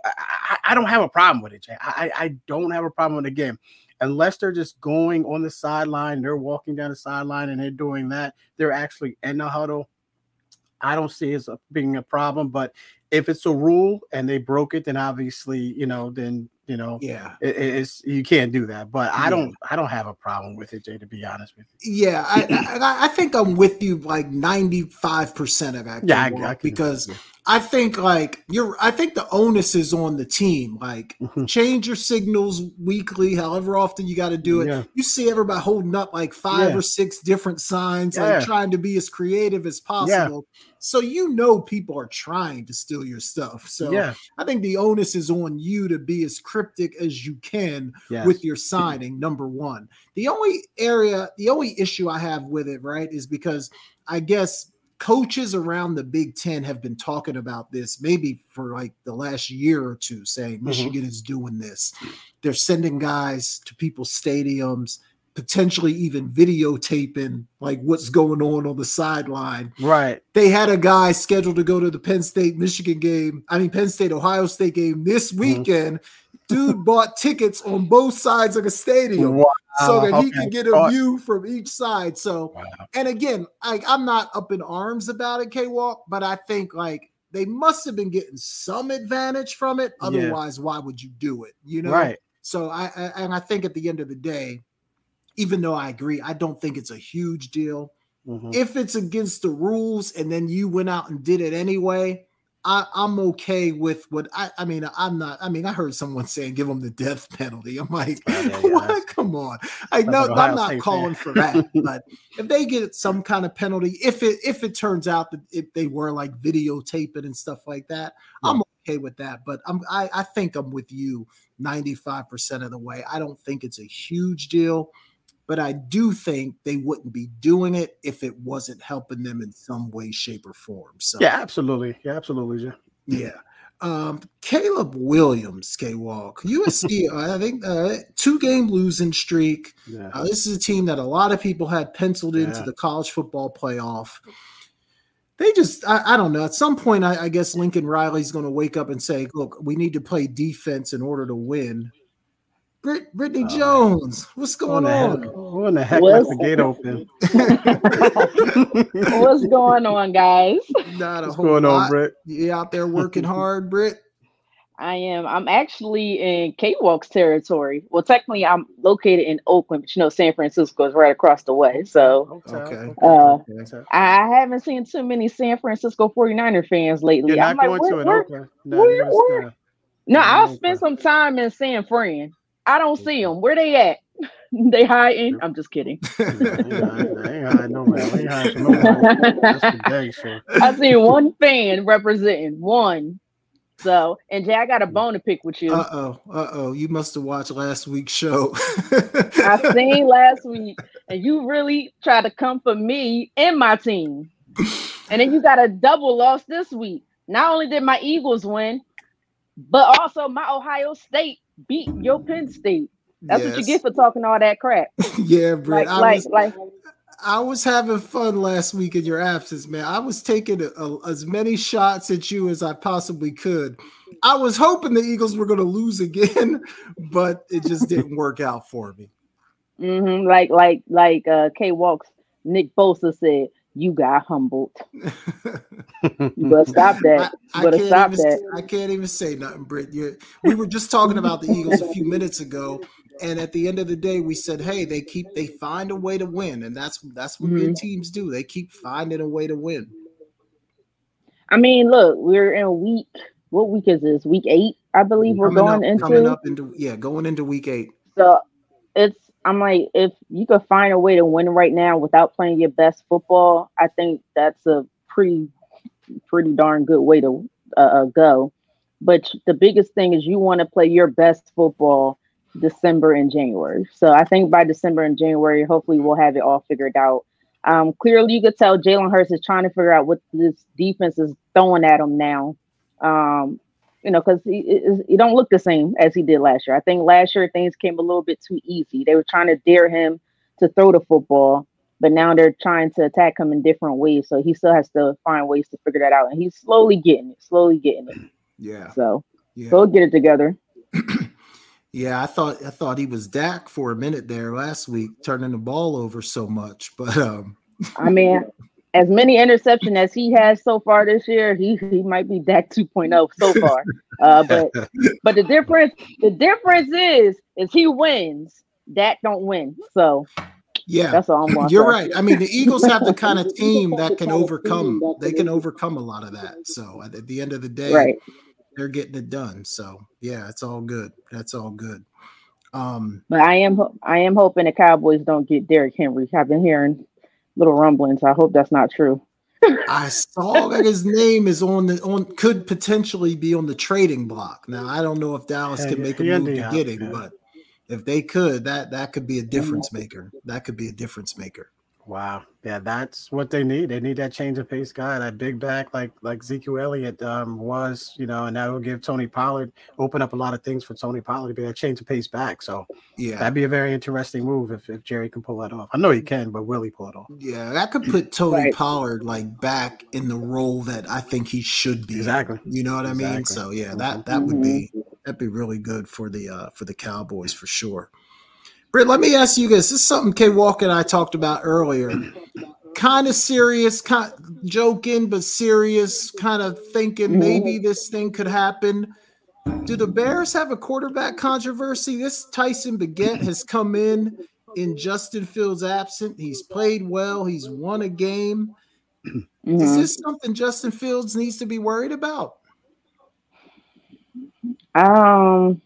I, I, don't have a problem with it, Jay. I, I don't have a problem with it. Again, unless they're just going on the sideline, they're walking down the sideline and they're doing that, they're actually in the huddle. I don't see it as being a problem, but if it's a rule and they broke it, then obviously, you know, then you know, yeah, it, it's you can't do that. But I don't, I don't have a problem with it, Jay. To be honest with you, yeah, I, I, I think I'm with you like 95 percent of that. Yeah, I, I because I think like you're I think the onus is on the team. Like mm-hmm. change your signals weekly, however often you got to do it. Yeah. You see everybody holding up like five yeah. or six different signs, yeah. like trying to be as creative as possible. So you know people are trying to steal your stuff. So yeah. I think the onus is on you to be as cryptic as you can yes. with your signing, number one. The only area, the only issue I have with it, right, is because I guess coaches around the Big Ten have been talking about this maybe for like the last year or two, saying mm-hmm. Michigan is doing this. They're sending guys to people's stadiums, potentially even videotaping like what's going on on the sideline. Right. They had a guy scheduled to go to the Penn State Michigan game. I mean Penn State Ohio State game this mm-hmm. weekend. Mm-hmm. Dude bought tickets on both sides of the stadium. Wow so that he can get a view from each side. So, wow. and again, I, I'm not up in arms about it, K Walk, but I think like they must have been getting some advantage from it. Otherwise, yeah. why would you do it? You know, right? So I, I and I think at the end of the day, even though I agree, I don't think it's a huge deal. Mm-hmm. If it's against the rules and then you went out and did it anyway, I, am okay with what I, I mean. I'm not. I mean, I heard someone saying give them the death penalty. I'm like, oh, yeah, yeah, what? Come on. I know I'm not calling for that, but if they get some kind of penalty, if it if it turns out that if they were like videotaping and stuff like that, yeah. I'm okay with that. But I'm I, I think I'm with you 95 percent of the way. I don't think it's a huge deal but I do think they wouldn't be doing it if it wasn't helping them in some way, shape, or form. So yeah, absolutely, yeah, absolutely, yeah. yeah. Um, Caleb Williams, K Walk, USC, I think uh, two game losing streak. Yeah. Uh, this is a team that a lot of people had penciled yeah. into the college football playoff. They just, I, I don't know. At some point, I, I guess Lincoln Riley's going to wake up and say, look, we need to play defense in order to win. Brit- Brittany uh, Jones, what's going on? What the heck left the gate open? what's going on, guys? Not a what's whole going lot. on, Britt? You out there working hard, Britt? I am. I'm actually in K-Walk's territory. Well, technically, I'm located in Oakland, but you know, San Francisco is right across the way. So, okay. Uh, okay. I haven't seen too many San Francisco 49er fans lately. You're not I'm going like, to where, Oakland. No, where, where? no I'll spend some time in San Fran. I don't see them. Where they at? they hiding. I'm just kidding. I see one fan representing one. So, and Jay, I got a bone to pick with you. Uh oh, uh oh. You must have watched last week's show. I seen last week, and you really tried to come for me and my team. And then you got a double loss this week. Not only did my Eagles win, but also my Ohio State beat your Penn State. That's yes. what you get for talking all that crap. yeah, Britt. Like, I like, was, like, I was having fun last week in your absence, man. I was taking a, a, as many shots at you as I possibly could. I was hoping the Eagles were going to lose again, but it just didn't work out for me. Mm-hmm. Like, like, like uh, K Walks, Nick Bosa said, you got humbled. you better stop that. You better stop even, that. I can't even say nothing, Britt. You're, we were just talking about the Eagles a few minutes ago, and at the end of the day, we said, "Hey, they keep they find a way to win, and that's that's what mm-hmm. good teams do. They keep finding a way to win." I mean, look, we're in a week. What week is this? Week eight, I believe. We're going up, into coming up into yeah, going into week eight. So it's I'm like, if you could find a way to win right now without playing your best football, I think that's a pretty, pretty darn good way to uh, uh go. But the biggest thing is you want to play your best football December and January. So I think by December and January, hopefully we'll have it all figured out. Um, clearly, you could tell Jalen Hurts is trying to figure out what this defense is throwing at him now. Um, you know, because he, he don't look the same as he did last year. I think last year things came a little bit too easy. They were trying to dare him to throw the football, but now they're trying to attack him in different ways. So he still has to find ways to figure that out, and he's slowly getting it, slowly getting it. Yeah. So Yeah. we'll get it together. Yeah, I thought I thought he was Dak for a minute there last week, turning the ball over so much. But um, I mean, as many interception as he has so far this year, he he might be Dak 2.0 so far. Uh, but but the difference the difference is is he wins. Dak don't win. So yeah, that's all I'm you're right. I mean, the Eagles have the kind of team that can overcome. They can overcome a lot of that. So at the end of the day, Right. they're getting it done. So yeah, it's all good. That's all good. Um, But I am I am hoping the Cowboys don't get Derrick Henry. I've been hearing little rumblings. I hope that's not true. I saw that his name is on the on could potentially be on the trading block. Now I don't know if Dallas Yeah, can make a move to up, get him, but if they could, that that could be a difference maker. That could be a difference maker. Wow. Yeah, that's what they need. They need that change of pace guy, that big back like like Ezekiel Elliott um, was, you know, and that will give Tony Pollard open up a lot of things for Tony Pollard to be that change of pace back. So Yeah, that'd be a very interesting move if, if Jerry can pull that off. I know he can, but will he pull it off? yeah, that could put Tony Right. Pollard like back in the role that I think he should be. Exactly. You know what I mean? Exactly. So yeah, that that would be that'd be really good for the uh for the Cowboys for sure. Britt, let me ask you this. This is something Kay Walker and I talked about earlier. kind of serious, kind joking, but serious, kind of thinking maybe this thing could happen. Do the Bears have a quarterback controversy? This Tyson Bagent has come in in Justin Fields' absent. He's played well. He's won a game. Is Mhm. this something Justin Fields needs to be worried about? Um,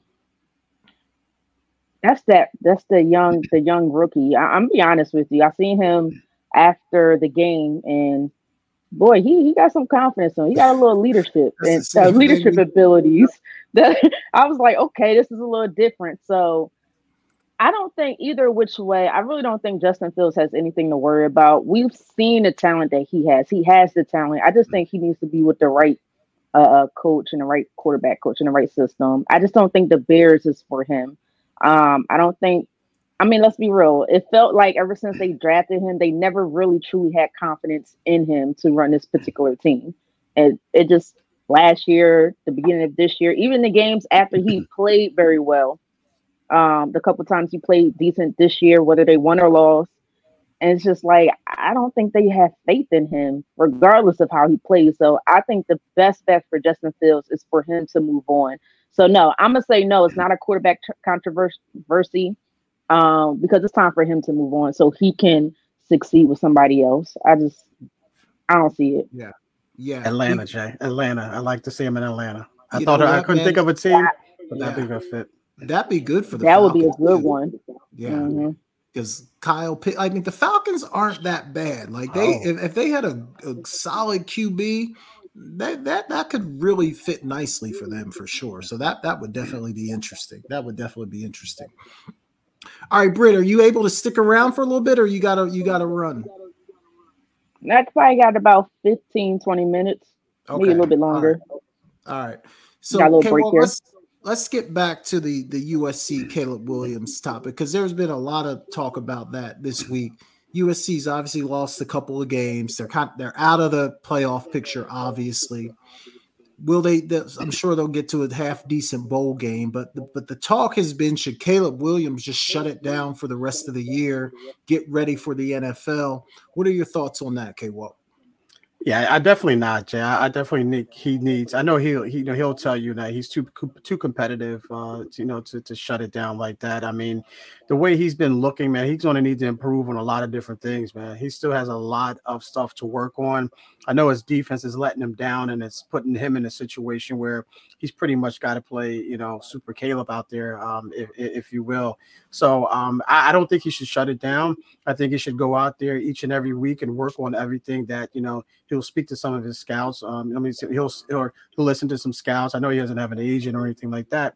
that's that. That's the young, the young rookie. I, I'm be honest with you. I seen him after the game, and boy, he he got some confidence on. He got a little leadership and uh, leadership abilities. That I was like, okay, this is a little different. So. I don't think either which way. I really don't think Justin Fields has anything to worry about. We've seen the talent that he has. He has the talent. I just think he needs to be with the right uh, coach and the right quarterback coach and the right system. I just don't think the Bears is for him. Um, I don't think. I mean, let's be real. It felt like ever since they drafted him, they never really truly had confidence in him to run this particular team. And it just last year, the beginning of this year, even the games after he played very well, um, the couple times he played decent this year, whether they won or lost. And it's just like I don't think they have faith in him, regardless of how he plays. So I think the best bet for Justin Fields is for him to move on. So no, I'm gonna say no. It's not a quarterback tr- controversy, um, because it's time for him to move on so he can succeed with somebody else. I just I don't see it. Yeah, yeah. Atlanta, Jay. Atlanta. I like to see him in Atlanta. I You thought I couldn't man? think of a team, but Yeah. that'd be a good fit. That'd be good for the. That would be a good too. one. Yeah, because Kyle. Pitt, I mean, the Falcons aren't that bad. Like they, Oh. if, if they had a, a solid QB, that that that could really fit nicely for them for sure. So that that would definitely be interesting. That would definitely be interesting. All right, Britt, are you able to stick around for a little bit, or you gotta you gotta run? That's probably got about 15, 20 minutes, maybe a little bit longer. right. All right. So Got a little okay, break well, here. let's let's get back to the the USC Caleb Williams topic because there's been a lot of talk about that this week. USC's obviously lost a couple of games. They're kind they're out of the playoff picture, obviously. Will they? I'm sure they'll get to a half decent bowl game, but the, but the talk has been should Caleb Williams just shut it down for the rest of the year, get ready for the NFL. What are your thoughts on that, K. Walk? Yeah, I definitely not, Jay. I, I definitely need he needs. I know he'll he you know he'll tell you that he's too too competitive, uh, to, you know, to to shut it down like that. I mean, the way he's been looking, man, he's going to need to improve on a lot of different things, man. He still has a lot of stuff to work on. I know his defense is letting him down, and it's putting him in a situation where he's pretty much got to play, you know, Super Caleb out there, um, if if you will. So um, I, I don't think he should shut it down. I think he should go out there each and every week and work on everything that you know he'll speak to some of his scouts. Um, I mean, he'll he'll he'll listen to some scouts. I know he doesn't have an agent or anything like that,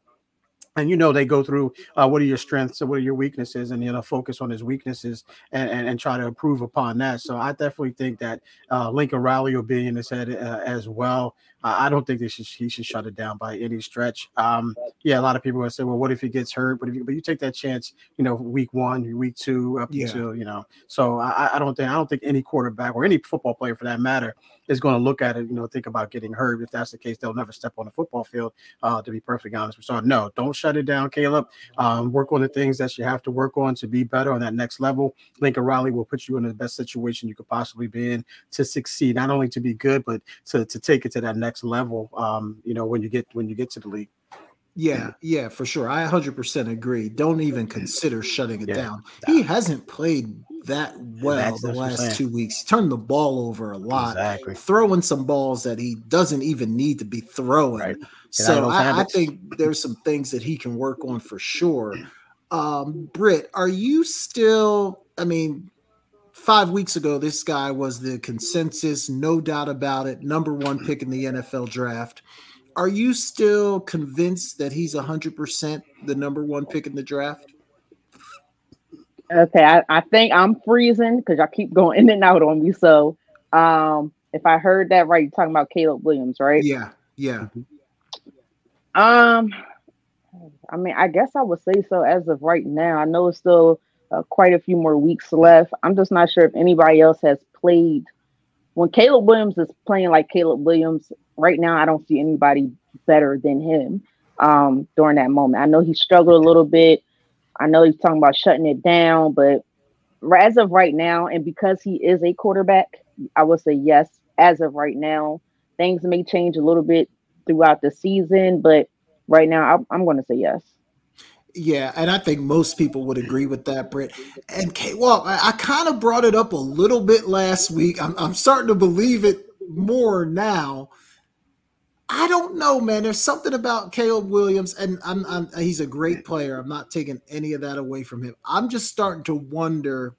and you know they go through uh, what are your strengths and what are your weaknesses and you know focus on his weaknesses and, and, and try to improve upon that. So i definitely think that uh, lincoln riley will be in his head uh, as well uh, i don't think they should, he should shut it down by any stretch um, yeah a lot of people will say well what if he gets hurt but if you, but you take that chance you know week one week two up yeah. until you know so I, I don't think i don't think any quarterback or any football player for that matter is going to look at it, you know, think about getting hurt. If that's the case, they'll never step on the football field. Uh, to be perfectly honest, so no, don't shut it down, Caleb. Um, work on the things that you have to work on to be better on that next level. Lincoln Riley will put you in the best situation you could possibly be in to succeed, not only to be good, but to to take it to that next level. Um, you know, when you get when you get to the league. Yeah, yeah, for sure. I 100% agree. Don't even consider shutting it yeah, down. He hasn't played that well the last two weeks. He turned the ball over a lot, exactly. throwing some balls that he doesn't even need to be throwing. Right. So I, I, think there's some things that he can work on for sure. Um, Britt, are you still? I mean, five weeks ago, this guy was the consensus, no doubt about it, number one pick in the NFL draft are you still convinced that he's 100% the number one pick in the draft? Okay, I, I think I'm freezing because I keep going in and out on me. So, um, if I heard that right, you're talking about Caleb Williams, right? Yeah, yeah. Um, I mean, I guess I would say so as of right now. I know it's still uh, quite a few more weeks left. I'm just not sure if anybody else has played. When Caleb Williams is playing like Caleb Williams, right now I don't see anybody better than him um, during that moment. I know he struggled a little bit. I know he's talking about shutting it down, but as of right now, and because he is a quarterback, I would say yes. As of right now, things may change a little bit throughout the season, but right now I'm, I'm going to say yes. Yeah, and I think most people would agree with that, Britt. And K well, I, I kind of brought it up a little bit last week. I'm, I'm starting to believe it more now I don't know, man. There's something about Caleb Williams, and I'm, I'm, he's a great player. I'm not taking any of that away from him. I'm just starting to wonder: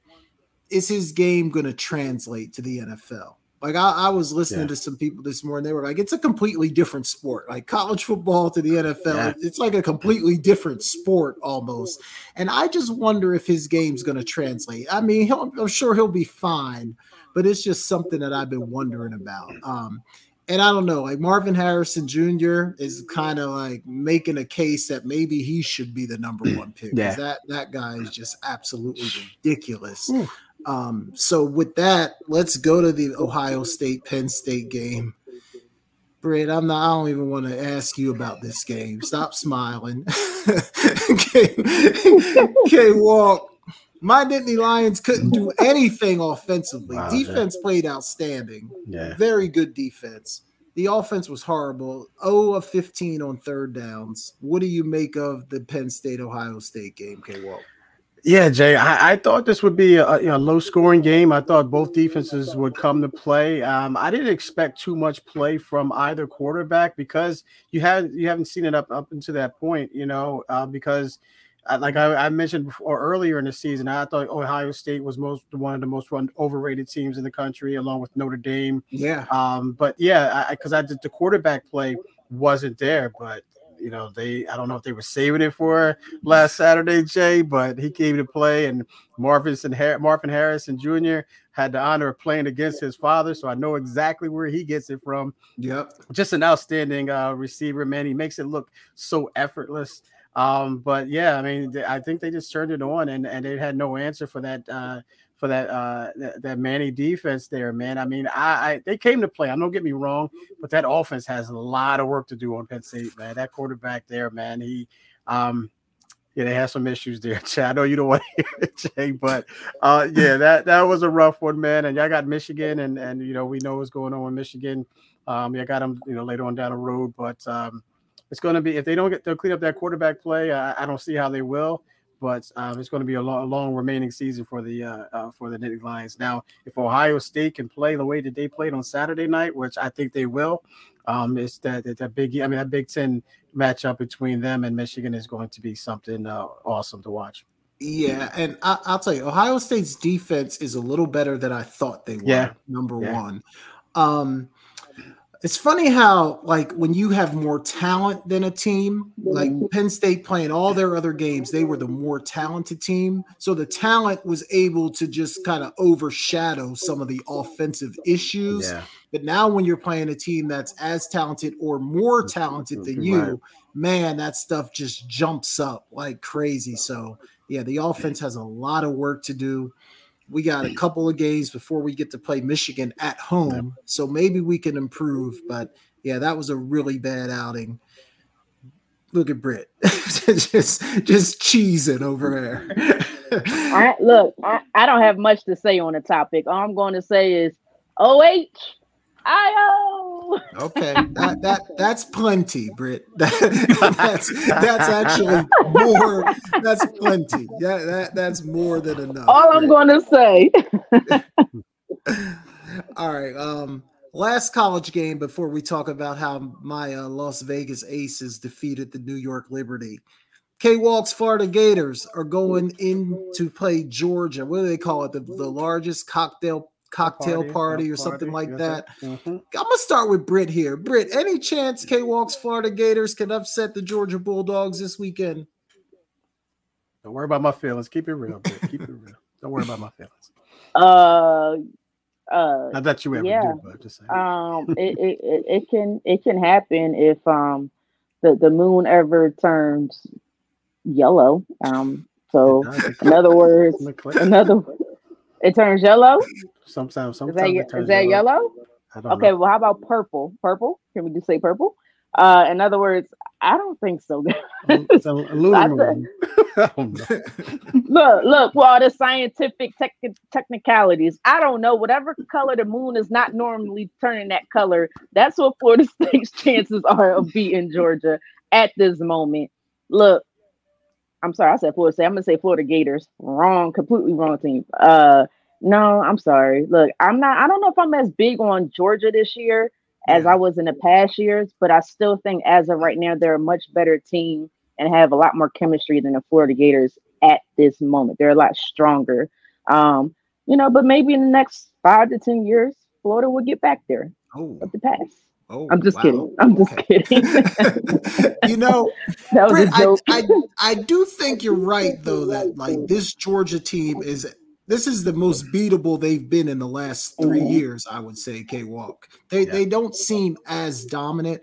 is his game going to translate to the NFL? Like I, I was listening yeah. to some people this morning, they were like, "It's a completely different sport. Like college football to the NFL, yeah. it's like a completely different sport almost." And I just wonder if his game's going to translate. I mean, I'm sure he'll be fine, but it's just something that I've been wondering about. Um, and I don't know, like Marvin Harrison Jr. is kind of like making a case that maybe he should be the number one pick. Yeah. That that guy is just absolutely ridiculous. Um, so with that, let's go to the Ohio State Penn State game. Britt, I'm not. I don't even want to ask you about this game. Stop smiling. okay, walk. My Nittany Lions couldn't do anything offensively. Wow, defense yeah. played outstanding. Yeah. Very good defense. The offense was horrible. 0 of 15 on third downs. What do you make of the Penn State Ohio State game, K Walk? Yeah, Jay, I, I, thought this would be a, you know, low scoring game. I thought both defenses would come to play. Um, I didn't expect too much play from either quarterback because you had you haven't seen it up up until that point, you know, uh, because – like I, I, mentioned before earlier in the season, I thought Ohio State was most one of the most run, overrated teams in the country, along with Notre Dame. Yeah. Um, but yeah, because I, I, did the quarterback play wasn't there, but you know they I don't know if they were saving it for last Saturday, Jay, but he came to play, and Marvin and Marvin Harrison Jr. had the honor of playing against his father, so I know exactly where he gets it from. Yep. Just an outstanding uh, receiver, man. He makes it look so effortless. Um, but yeah, I mean, I think they just turned it on, and and they had no answer for that uh, for that uh, that, that Manny defense there, man. I mean, I, I they came to play. I don't get me wrong, but that offense has a lot of work to do on Penn State, man. That quarterback there, man, he. Um, yeah, they have some issues there. I know you don't want to hear it, Jay, but uh, yeah, that that was a rough one, man. And y'all got Michigan, and and you know we know what's going on with Michigan. Um, I got them, you know, later on down the road, but um, it's going to be if they don't get to clean up that quarterback play. I, I don't see how they will, but um, it's going to be a long, a long remaining season for the uh, uh, for the Nittany Lions. Now, if Ohio State can play the way that they played on Saturday night, which I think they will, um, it's that, that that big. I mean, that Big Ten matchup between them and Michigan is going to be something uh, awesome to watch. Yeah, and I, will tell you, Ohio State's defense is a little better than I thought they were. Yeah. Number yeah. one. Um, It's funny how, like, when you have more talent than a team, like mm-hmm. Penn State playing all their other games, they were the more talented team. So the talent was able to just kind of overshadow some of the offensive issues. Yeah. But now, when you're playing a team that's as talented or more mm-hmm. talented than mm-hmm. you, man, that stuff just jumps up like crazy. So, yeah, the offense has a lot of work to do. We got a couple of games before we get to play Michigan at home. So maybe we can improve. But yeah, that was a really bad outing. Look at Britt. just just cheesing over there. I, look, I, I don't have much to say on the topic. All I'm going to say is OH, IO. Okay, that that that's plenty, Britt. That, that's that's actually more. That's plenty. Yeah, that that's more than enough. All I'm going to say. All right. Um, last college game before we talk about how my uh, Las Vegas Aces defeated the New York Liberty. K Walk's Florida Gators are going in to play Georgia. What do they call it? The, the largest cocktail cocktail party, or something like yes, that. sir. Mhm. I'm gonna start with Britt here. Britt, any chance K Walk's Florida Gators can upset the Georgia Bulldogs this weekend? Don't worry about my feelings. Keep it real. Bro. Keep it real. Don't worry about my feelings. Uh, uh, Not that you ever Yeah. do, but just saying. um, it, it, it, it can it can happen if um the the moon ever turns yellow. Um, so It does. It in other words, comes it turns yellow. Sometimes, Is sometimes that, it turns is that yellow? Don't Okay, know. well, how about purple? Purple? Can we just say purple? Uh, in other words, I don't think so. It's a lunar I said- moon. I don't know. look, look, well, all the scientific tech technicalities. I don't know. Whatever color the moon is not normally turning that color, that's what Florida State's chances are of beating Georgia at this moment. Look, I'm sorry, I said Florida State. I'm gonna say Florida Gators. Wrong, completely wrong team. Uh no, I'm sorry. Look, I'm not I don't know if I'm as big on Georgia this year as I was in the past years, but I still think as of right now they're a much better team and have a lot more chemistry than the Florida Gators at this moment. They're a lot stronger. Um, you know, but maybe in the next five to ten years, Florida will get back there Oh, of the past. Oh, I'm just wow. kidding. I'm just Okay. kidding. you know, that was Britt, a I, joke. I I do think you're right though that like this Georgia team is this is the most beatable they've been in the last 3 Mhm. years. I would say K Walk. They Yeah. they don't seem as dominant.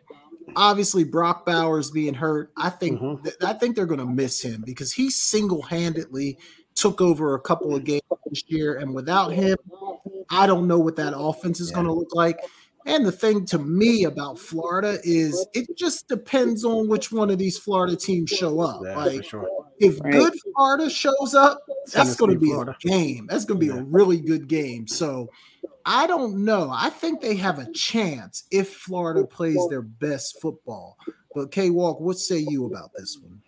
Obviously, Brock Bowers being hurt, I think Mhm. th- I think they're going to miss him because he single handedly took over a couple of games this year, and without him, I don't know what that offense is Yeah. going to look like. And the thing to me about Florida is it just depends on which one of these Florida teams show up. Yeah, like sure. if Right. good Florida shows up, that's going to be Florida. a game. That's going to be a really good game. So I don't know. I think they have a chance if Florida plays their best football. But K Walk, what say you about this one?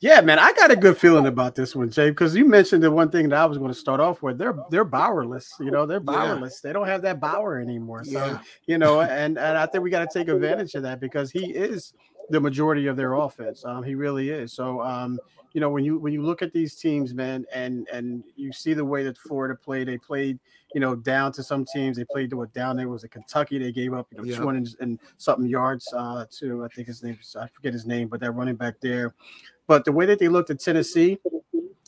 Yeah, man, I got a good feeling about this one, Jay, because you mentioned the one thing that I was going to start off with. They're they're Bowerless, you know, they're Yeah. Bowerless. They don't have that Bower anymore. So Yeah. you know, and and I think we got to take advantage of that because he is the majority of their offense. Um, he really is. So um, you know, when you when you look at these teams, man, and and you see the way that Florida played, they played, you know, down to some teams. They played to it down there was a Kentucky. They gave up, you know, Yeah. 200 and something yards uh, to I think his name I forget his name, but that running back there. But the way that they looked at Tennessee,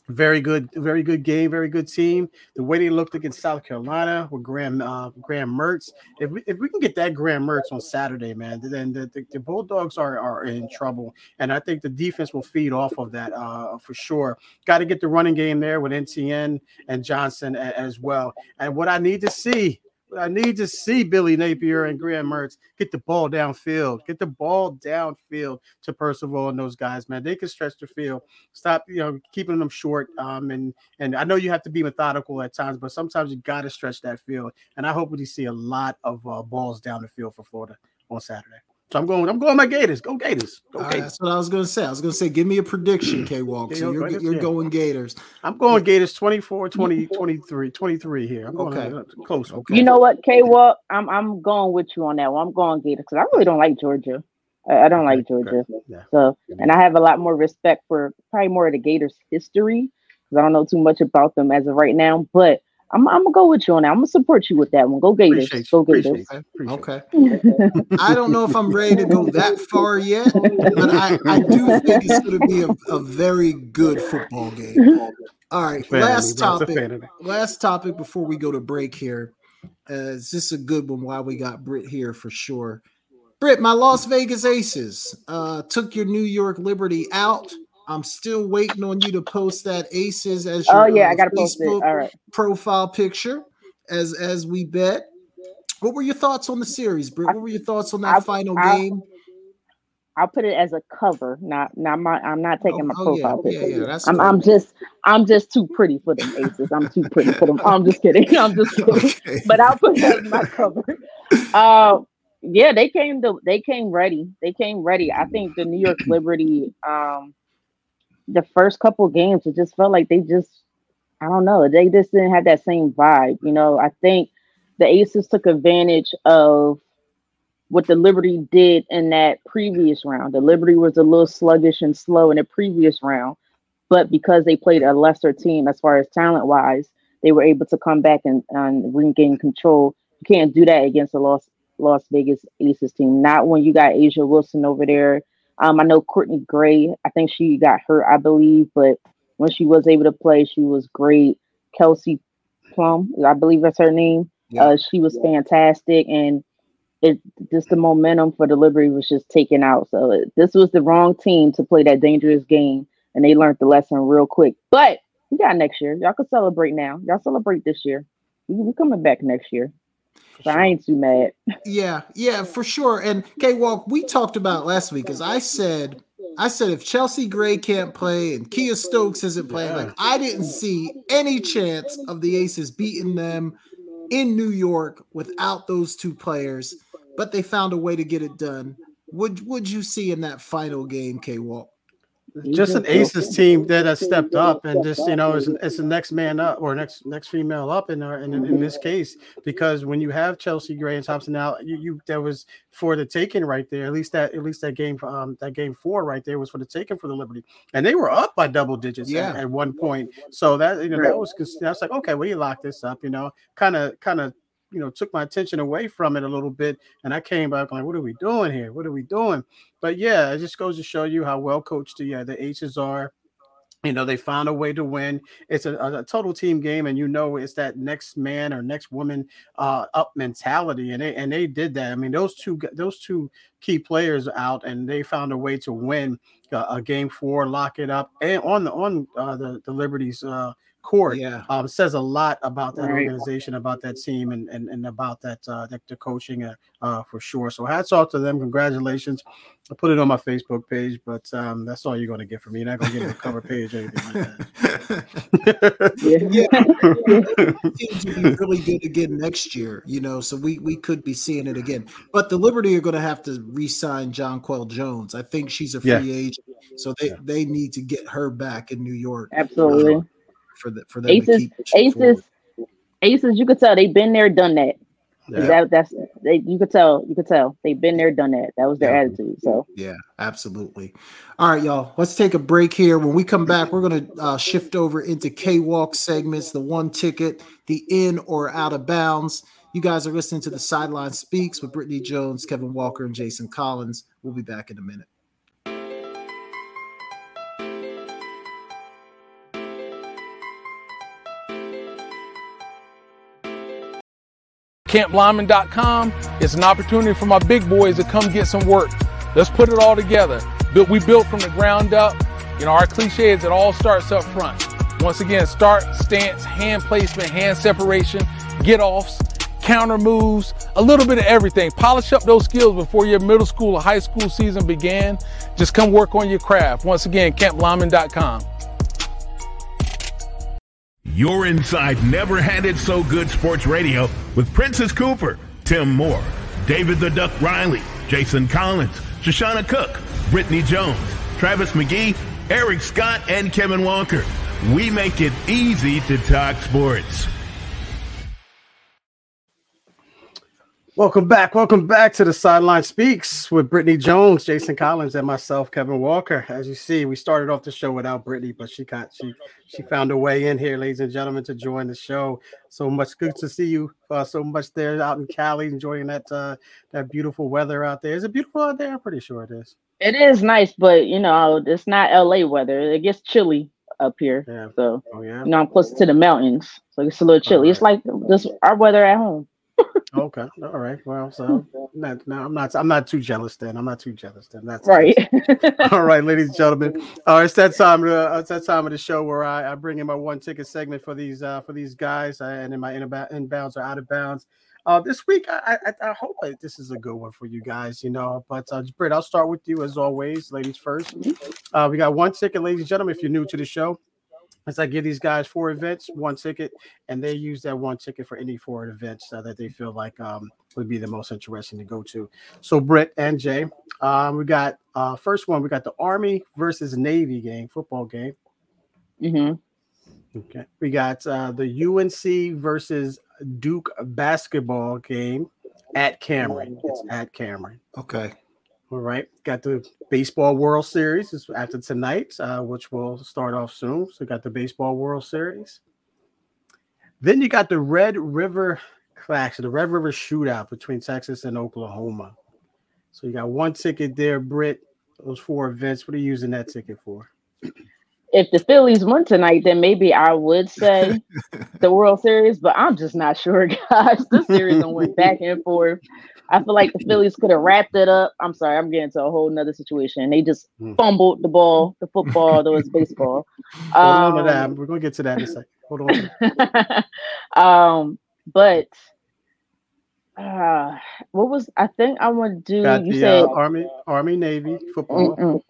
very good, very good game, very good team. The way they looked against South Carolina with Graham uh, Graham Mertz. If we, if we can get that Graham Mertz on Saturday, man, then the, the, the Bulldogs are, are in trouble. And I think the defense will feed off of that uh, for sure. Got to get the running game there with Etienne and Johnson as well. And what I need to see, what I need to see Billy Napier and Graham Mertz get the ball downfield, get the ball downfield to Pearsall and those guys, man. They can stretch the field stop you know keeping them short um and and i know you have to be methodical at times but sometimes you got to stretch that field and i hope we see a lot of uh, balls down the field for florida on saturday so i'm going i'm going my gators go gators go All right, gators that's what I was going to say. I was going to say, give me a prediction, K Walk. So you're, ahead, you're going Gators. i'm going gators 24 20 23 23 here i'm going Okay. close Okay. You know what, K Walk? I'm I'm going with you on that one. I'm going Gators because I really don't like Georgia. I, I don't like Georgia. okay, yeah. So, and I have a lot more respect for probably more of the Gators history because I don't know too much about them as of right now. But I'm, I'm gonna go with you on that. I'm gonna support you with that one. Go Gators. Appreciate Go you. Gators. Okay. I don't know if I'm ready to go that far yet, but I, I do think it's going to be a, a very good football game. All right, Fan last bro. It's a topic. fan of me. Last topic before we go to break here. Uh, is this a good one? Why we got Britt here for sure? Britt, my Las Vegas Aces uh, took your New York Liberty out. I'm still waiting on you to post that Aces as your Oh yeah, uh, I gotta post it. Facebook All right. profile picture as as we bet. What were your thoughts on the series, Britt? What were your thoughts on that I- final I- game? I'll put it as a cover, not not my. I'm not taking my Oh, yeah, profile yeah, picture. yeah, that's I'm cool. I'm just I'm just too pretty for them aces. I'm too pretty for them. I'm just kidding. I'm just kidding. Okay. But I'll put that as my cover. Uh, yeah, they came to they came ready. They came ready. I think the New York Liberty, um, the first couple games, it just felt like they just I don't know. They just didn't have that same vibe. You know, I think the Aces took advantage of what the Liberty did in that previous round. The Liberty was a little sluggish and slow in the previous round, but because they played a lesser team as far as talent wise, they were able to come back and, and regain control. You can't do that against a Las Las Vegas Aces team. Not when you got A'ja Wilson over there. Um, I know Courtney Gray. I think she got hurt, I believe, but when she was able to play, she was great. Kelsey Plum, I believe that's her name. Yeah. Uh, she was fantastic, and it just the momentum for the Liberty was just taken out. So it- this was the wrong team to play that dangerous game, and they learned the lesson real quick. But we got next year. Y'all can celebrate now. Y'all celebrate this year. We, we coming back next year. So I ain't too mad. Yeah, yeah, for sure. And K Walk, we talked about last week because I said, I said if Chelsea Gray can't play and Kiah Stokes isn't playing, like I didn't see any chance of the Aces beating them in New York without those two players. But they found a way to get it done. Would would you see in that final game, K Walk? Just an aces team that has stepped up and just you know is it's the next man up or next next female up in our in, in this case. Because when you have Chelsea Gray and Thompson now you, you that was for the taking right there. At least that at least that game um that game four right there was for the taking for the Liberty. And they were up by double digits Yeah. at, one point. So that you know that was that's like okay well you lock this up you know kind of kind of you know took my attention away from it a little bit and I came back like what are we doing here what are we doing but yeah, it just goes to show you how well coached the uh, the Aces are. You know, they found a way to win. It's a, a total team game, and you know it's that next man or next woman uh, up mentality, and they and they did that. I mean, those two those two key players out, and they found a way to win uh, a game four, lock it up, and on the on uh, the the Liberties uh, court Yeah. um, says a lot about that Right. organization, about that team, and and, and about that uh, the, the coaching uh, uh, for sure. So hats off to them. Congratulations. I put it on my Facebook page, but um, that's all you're going to get from me. You're not going to get a cover page or anything like that. Yeah. seems to be really good again next year, you know. So we we could be seeing it again. But the Liberty are going to have to re-sign Jonquel Jones. I think she's a free Yeah. agent, so they they need to get her back in New York Absolutely. For the for them Aces, aces, forward. aces. You could tell they've been there, done that. Yeah. That that's they. You could tell. You could tell they've been there, done that. That was their Yeah. attitude. So Yeah, absolutely. All right, y'all. Let's take a break here. When we come back, we're going to uh, shift over into K Walk segments, the one ticket, the in or out of bounds. You guys are listening to the Sideline Speaks with Brittany Jones, Kevin Walker, and Jason Collins. We'll be back in a minute. CampLyman.com is an opportunity for my big boys to come get some work. Let's put it all together. Built, we built from the ground up. You know, our cliche is it all starts up front. Once again, start, stance, hand placement, hand separation, get offs, counter moves, a little bit of everything. Polish up those skills before your middle school or high school season began. Just come work on your craft. Once again, CampLyman.com. You're inside Never Had It So Good Sports Radio with Princess Cooper, Tim Moore, David the Duck Riley, Jason Collins, Shoshana Cook, Brittany Jones, Travis McGee, Eric Scott, and Kevin Walker. We make it easy to talk sports. Welcome back. Welcome back to the Sideline Speaks with Brittany Jones, Jason Collins, and myself, Kevin Walker. As you see, we started off the show without Brittany, but she got she she found a way in here, ladies and gentlemen, to join the show. So much good to see you. Uh, so much there out in Cali, enjoying that uh, that beautiful weather out there. Is it beautiful out there? I'm pretty sure it is. It is nice, but you know, it's not LA weather. It gets chilly up here. Yeah. So Oh yeah. you know, I'm close to the mountains, so it's a little chilly. It's like this our weather at home. Okay. All right. Well, so not, no, I'm not. I'm not too jealous. Then I'm not too jealous. Then that's Right. All right, ladies and gentlemen. All right, it's that time. Of the, it's that time of the show where I, I bring in my one ticket segment for these uh, for these guys, uh, and in my inbound, inbounds or out of bounds. Uh, this week, I, I I hope that this is a good one for you guys. You know, but uh, Britt, I'll start with you as always, ladies first. Uh, we got one ticket, ladies and gentlemen. If you're new to the show, as I give these guys four events, one ticket, and they use that one ticket for any four events uh, that they feel like um, would be the most interesting to go to. So, Britt and Jay, um, we got uh, first one. We got the Army versus Navy game, football game. Mm-hmm. Okay. We got uh, the UNC versus Duke basketball game at Cameron. It's at Cameron. Okay. All right. Got the Baseball World Series is after tonight, uh, which will start off soon. So, got the Baseball World Series. Then you got the Red River Clash, the Red River Shootout between Texas and Oklahoma. So, you got one ticket there, Britt. Those four events. What are you using that ticket for? If the Phillies won tonight, then maybe I would say the World Series, but I'm just not sure, guys. This series done went back and forth. I feel like the Phillies could have wrapped it up. I'm sorry, I'm getting to a whole nother situation. They just Hmm. fumbled the ball, the football, though it's baseball. Hold on to that. Um, We're gonna get to that in a second. Hold on. um, but uh, what was I think I want to do? Got you the said uh, Army, Army, Navy football. mm-mm.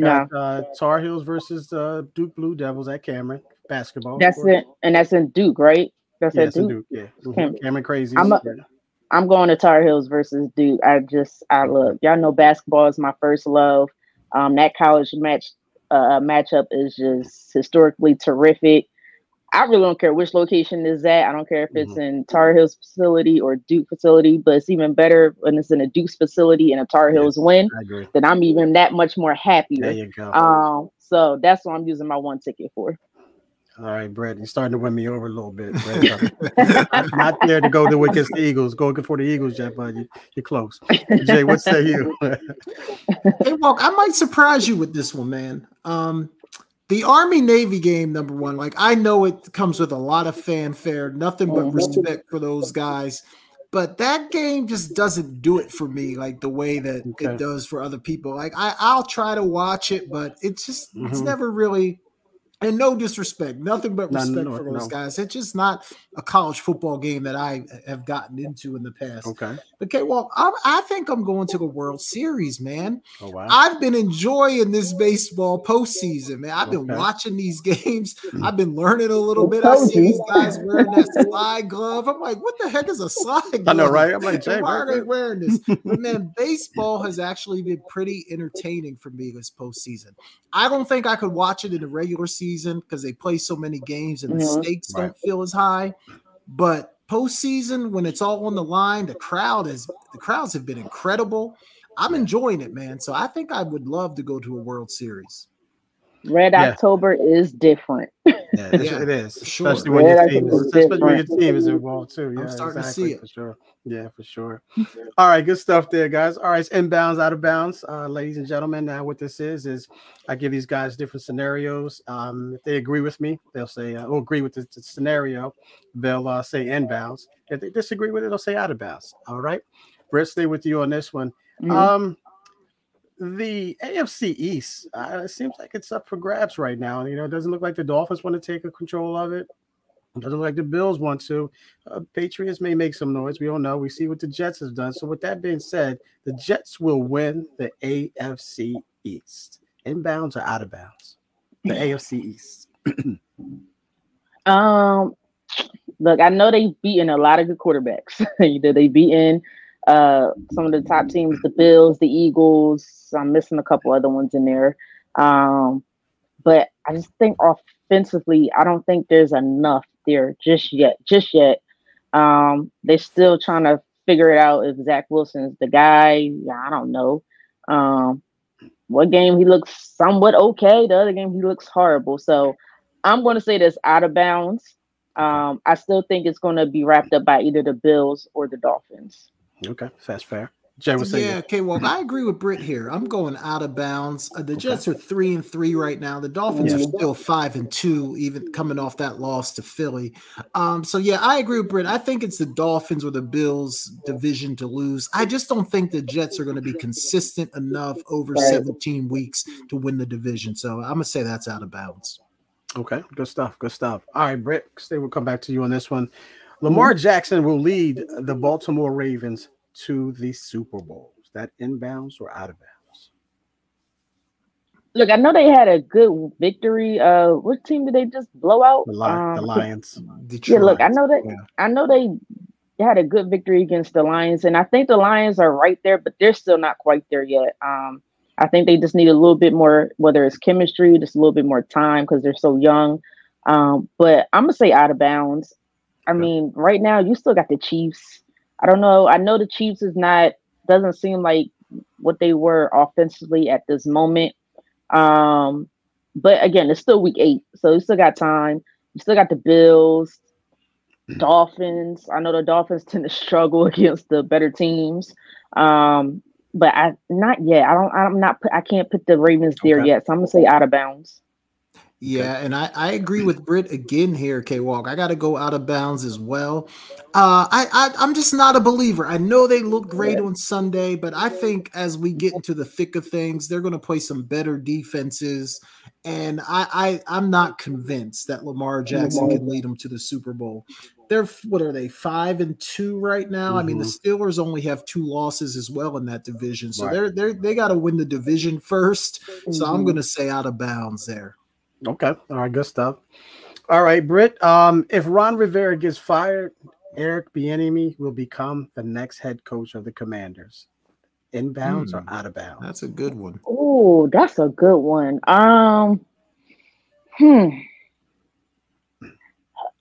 Got uh, Tar Heels versus uh, Duke Blue Devils at Cameron basketball. that's it, and that's in Duke, right? That's Yeah, at Duke. Duke. Yeah, Mhm. Cam- Cameron Crazy. I'm a- I'm going to Tar Heels versus Duke. I just I look, y'all know basketball is my first love. Um, that college match uh matchup is just historically terrific. I really don't care which location is at. I don't care if it's in Tar Heels facility or Duke facility, but it's even better when it's in a Duke's facility and a Tar Yeah. Heels win. I agree. Then I'm even that much more happier. There you go. Um, so that's what I'm using my one ticket for. All right, Brett, you're starting to win me over a little bit. Brett. I'm not there to go to against the Eagles. Go for the Eagles, Jeff, but you, you're close. Jay, what say you? Hey, Walk, I might surprise you with this one, man. Um, the Army Navy game, number one, like I know it comes with a lot of fanfare, nothing but Mhm. respect for those guys. But that game just doesn't do it for me like the way that Okay. it does for other people. Like I, I'll try to watch it, but it's just it's Mhm. never really and no disrespect, nothing but respect no, for those no. guys. It's just not a college football game that I have gotten into in the past. okay. Okay, well, I, I think I'm going to the World Series, man. Oh wow. I've been enjoying this baseball postseason, man. I've been watching these games. Hmm. I've been learning a little bit. I see these guys wearing that slide glove. I'm like, what the heck is a slide glove? I know, right? I'm like, And Jay, why are they wearing this? But man, baseball has actually been pretty entertaining for me this postseason. I don't think I could watch it in the regular season because they play so many games and the Mhm. stakes Right. don't feel as high. But postseason, when it's all on the line, the crowd is the crowds have been incredible. I'm enjoying it, man. So I think I would love to go to a World Series. Red Yeah. October is different. Yeah, it's- Yeah, it is. for sure. Especially when Yeah, your team think is, it's especially when your team is involved too. Yeah, starting to see it. for sure. Yeah, for sure. All right, good stuff there, guys. All right, it's inbounds, out of bounds, uh, ladies and gentlemen. Now, what this is is I give these guys different scenarios. Um, if they agree with me, they'll say, uh, or agree with the, the scenario, they'll uh, say inbounds. If they disagree with it, they'll say out of bounds. All right, Brett, stay with you on this one. Mhm. Um, the AFC East, uh, it seems like it's up for grabs right now. You know, it doesn't look like the Dolphins want to take a control of it. It doesn't look like the Bills want to. Uh, Patriots may make some noise. We don't know. We see what the Jets has done. So, with that being said, the Jets will win the AFC East. Inbounds or out of bounds? The AFC East. Um, look, I know they've beaten a lot of good quarterbacks. you know, they've beaten uh some of the top teams, the Bills, the Eagles. I'm missing a couple other ones in there. Um, but I just think offensively, I don't think there's enough there just yet. Just yet. Um, they're still trying to figure it out if Zach Wilson's the guy. Yeah, I don't know. Um, one game he looks somewhat okay, the other game he looks horrible. So I'm going to say this out of bounds. Um, I still think it's going to be wrapped up by either the Bills or the Dolphins. Okay, that's fair. Jay was saying, yeah, okay. Well, I agree with Britt here. I'm going out of bounds. Uh, the Jets are three and three right now. The Dolphins yeah. are still five and two, even coming off that loss to Philly. Um, so yeah, I agree with Britt. I think it's the Dolphins or the Bills division to lose. I just don't think the Jets are going to be consistent enough over 17 weeks to win the division. So I'm gonna say that's out of bounds. Okay, good stuff. Good stuff. All right, Britt, stay. We'll come back to you on this one. Lamar Jackson will lead the Baltimore Ravens to the Super Bowl. Is that inbounds or out of bounds? Look, I know they had a good victory. Uh, what team did they just blow out? The, Li- um, the Lions. Detroit. Yeah, look, I know that. Yeah. I know they had a good victory against the Lions, and I think the Lions are right there, but they're still not quite there yet. Um, I think they just need a little bit more, whether it's chemistry, just a little bit more time because they're so young. Um, but I'm gonna say out of bounds. I mean, right now you still got the Chiefs. I don't know. I know the Chiefs is not doesn't seem like what they were offensively at this moment. Um, but again, it's still week eight, so you still got time. You still got the Bills, mm. Dolphins. I know the Dolphins tend to struggle against the better teams. Um, but I not yet. I don't. I'm not. I can't put the Ravens there okay. yet. So I'm gonna say out of bounds. Yeah, and I, I agree with Britt again here, K Walk. I got to go out of bounds as well. Uh, I, I I'm just not a believer. I know they look great on Sunday, but I think as we get into the thick of things, they're going to play some better defenses, and I, I I'm not convinced that Lamar Jackson can lead them to the Super Bowl. They're what are they five and two right now? Mm-hmm. I mean, the mm-hmm. Steelers only have two losses as well in that division, so right. they're they're they got to win the division 1st mm-hmm. So I'm mm-hmm. going to say out of bounds there. Okay. All right. Good stuff. All right, Britt. Um, if Ron Rivera gets fired, Eric Bieniemy will become the next head coach of the Commanders. Inbounds hmm. or out of bounds? That's a good one. Oh, that's a good one. Um, hmm.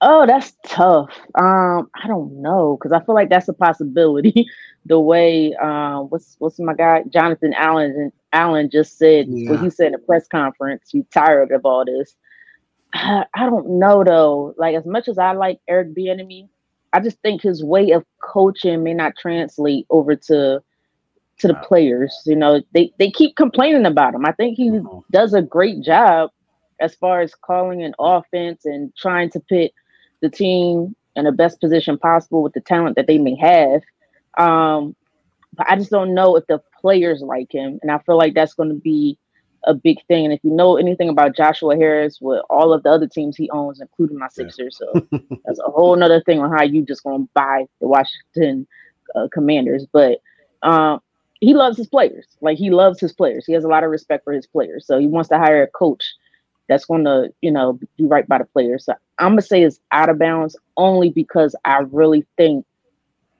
Oh, that's tough. Um, I don't know because I feel like that's a possibility. the way um, what's what's my guy Jonathan Allen Allen just said yeah. what he said in a press conference. You tired of all this? I, I don't know though. Like as much as I like Eric Bieniemy, I just think his way of coaching may not translate over to to the players. You know, they they keep complaining about him. I think he mm-hmm. does a great job as far as calling an offense and trying to put the team in the best position possible with the talent that they may have. Um, but I just don't know if the players like him, and I feel like that's going to be a big thing. And if you know anything about Joshua Harris with all of the other teams he owns, including my Sixers, yeah. so that's a whole nother thing on how you just going to buy the Washington uh, Commanders. But um, he loves his players. Like he loves his players. He has a lot of respect for his players. So he wants to hire a coach that's going to, you know, do right by the players. So I'm gonna say it's out of bounds only because I really think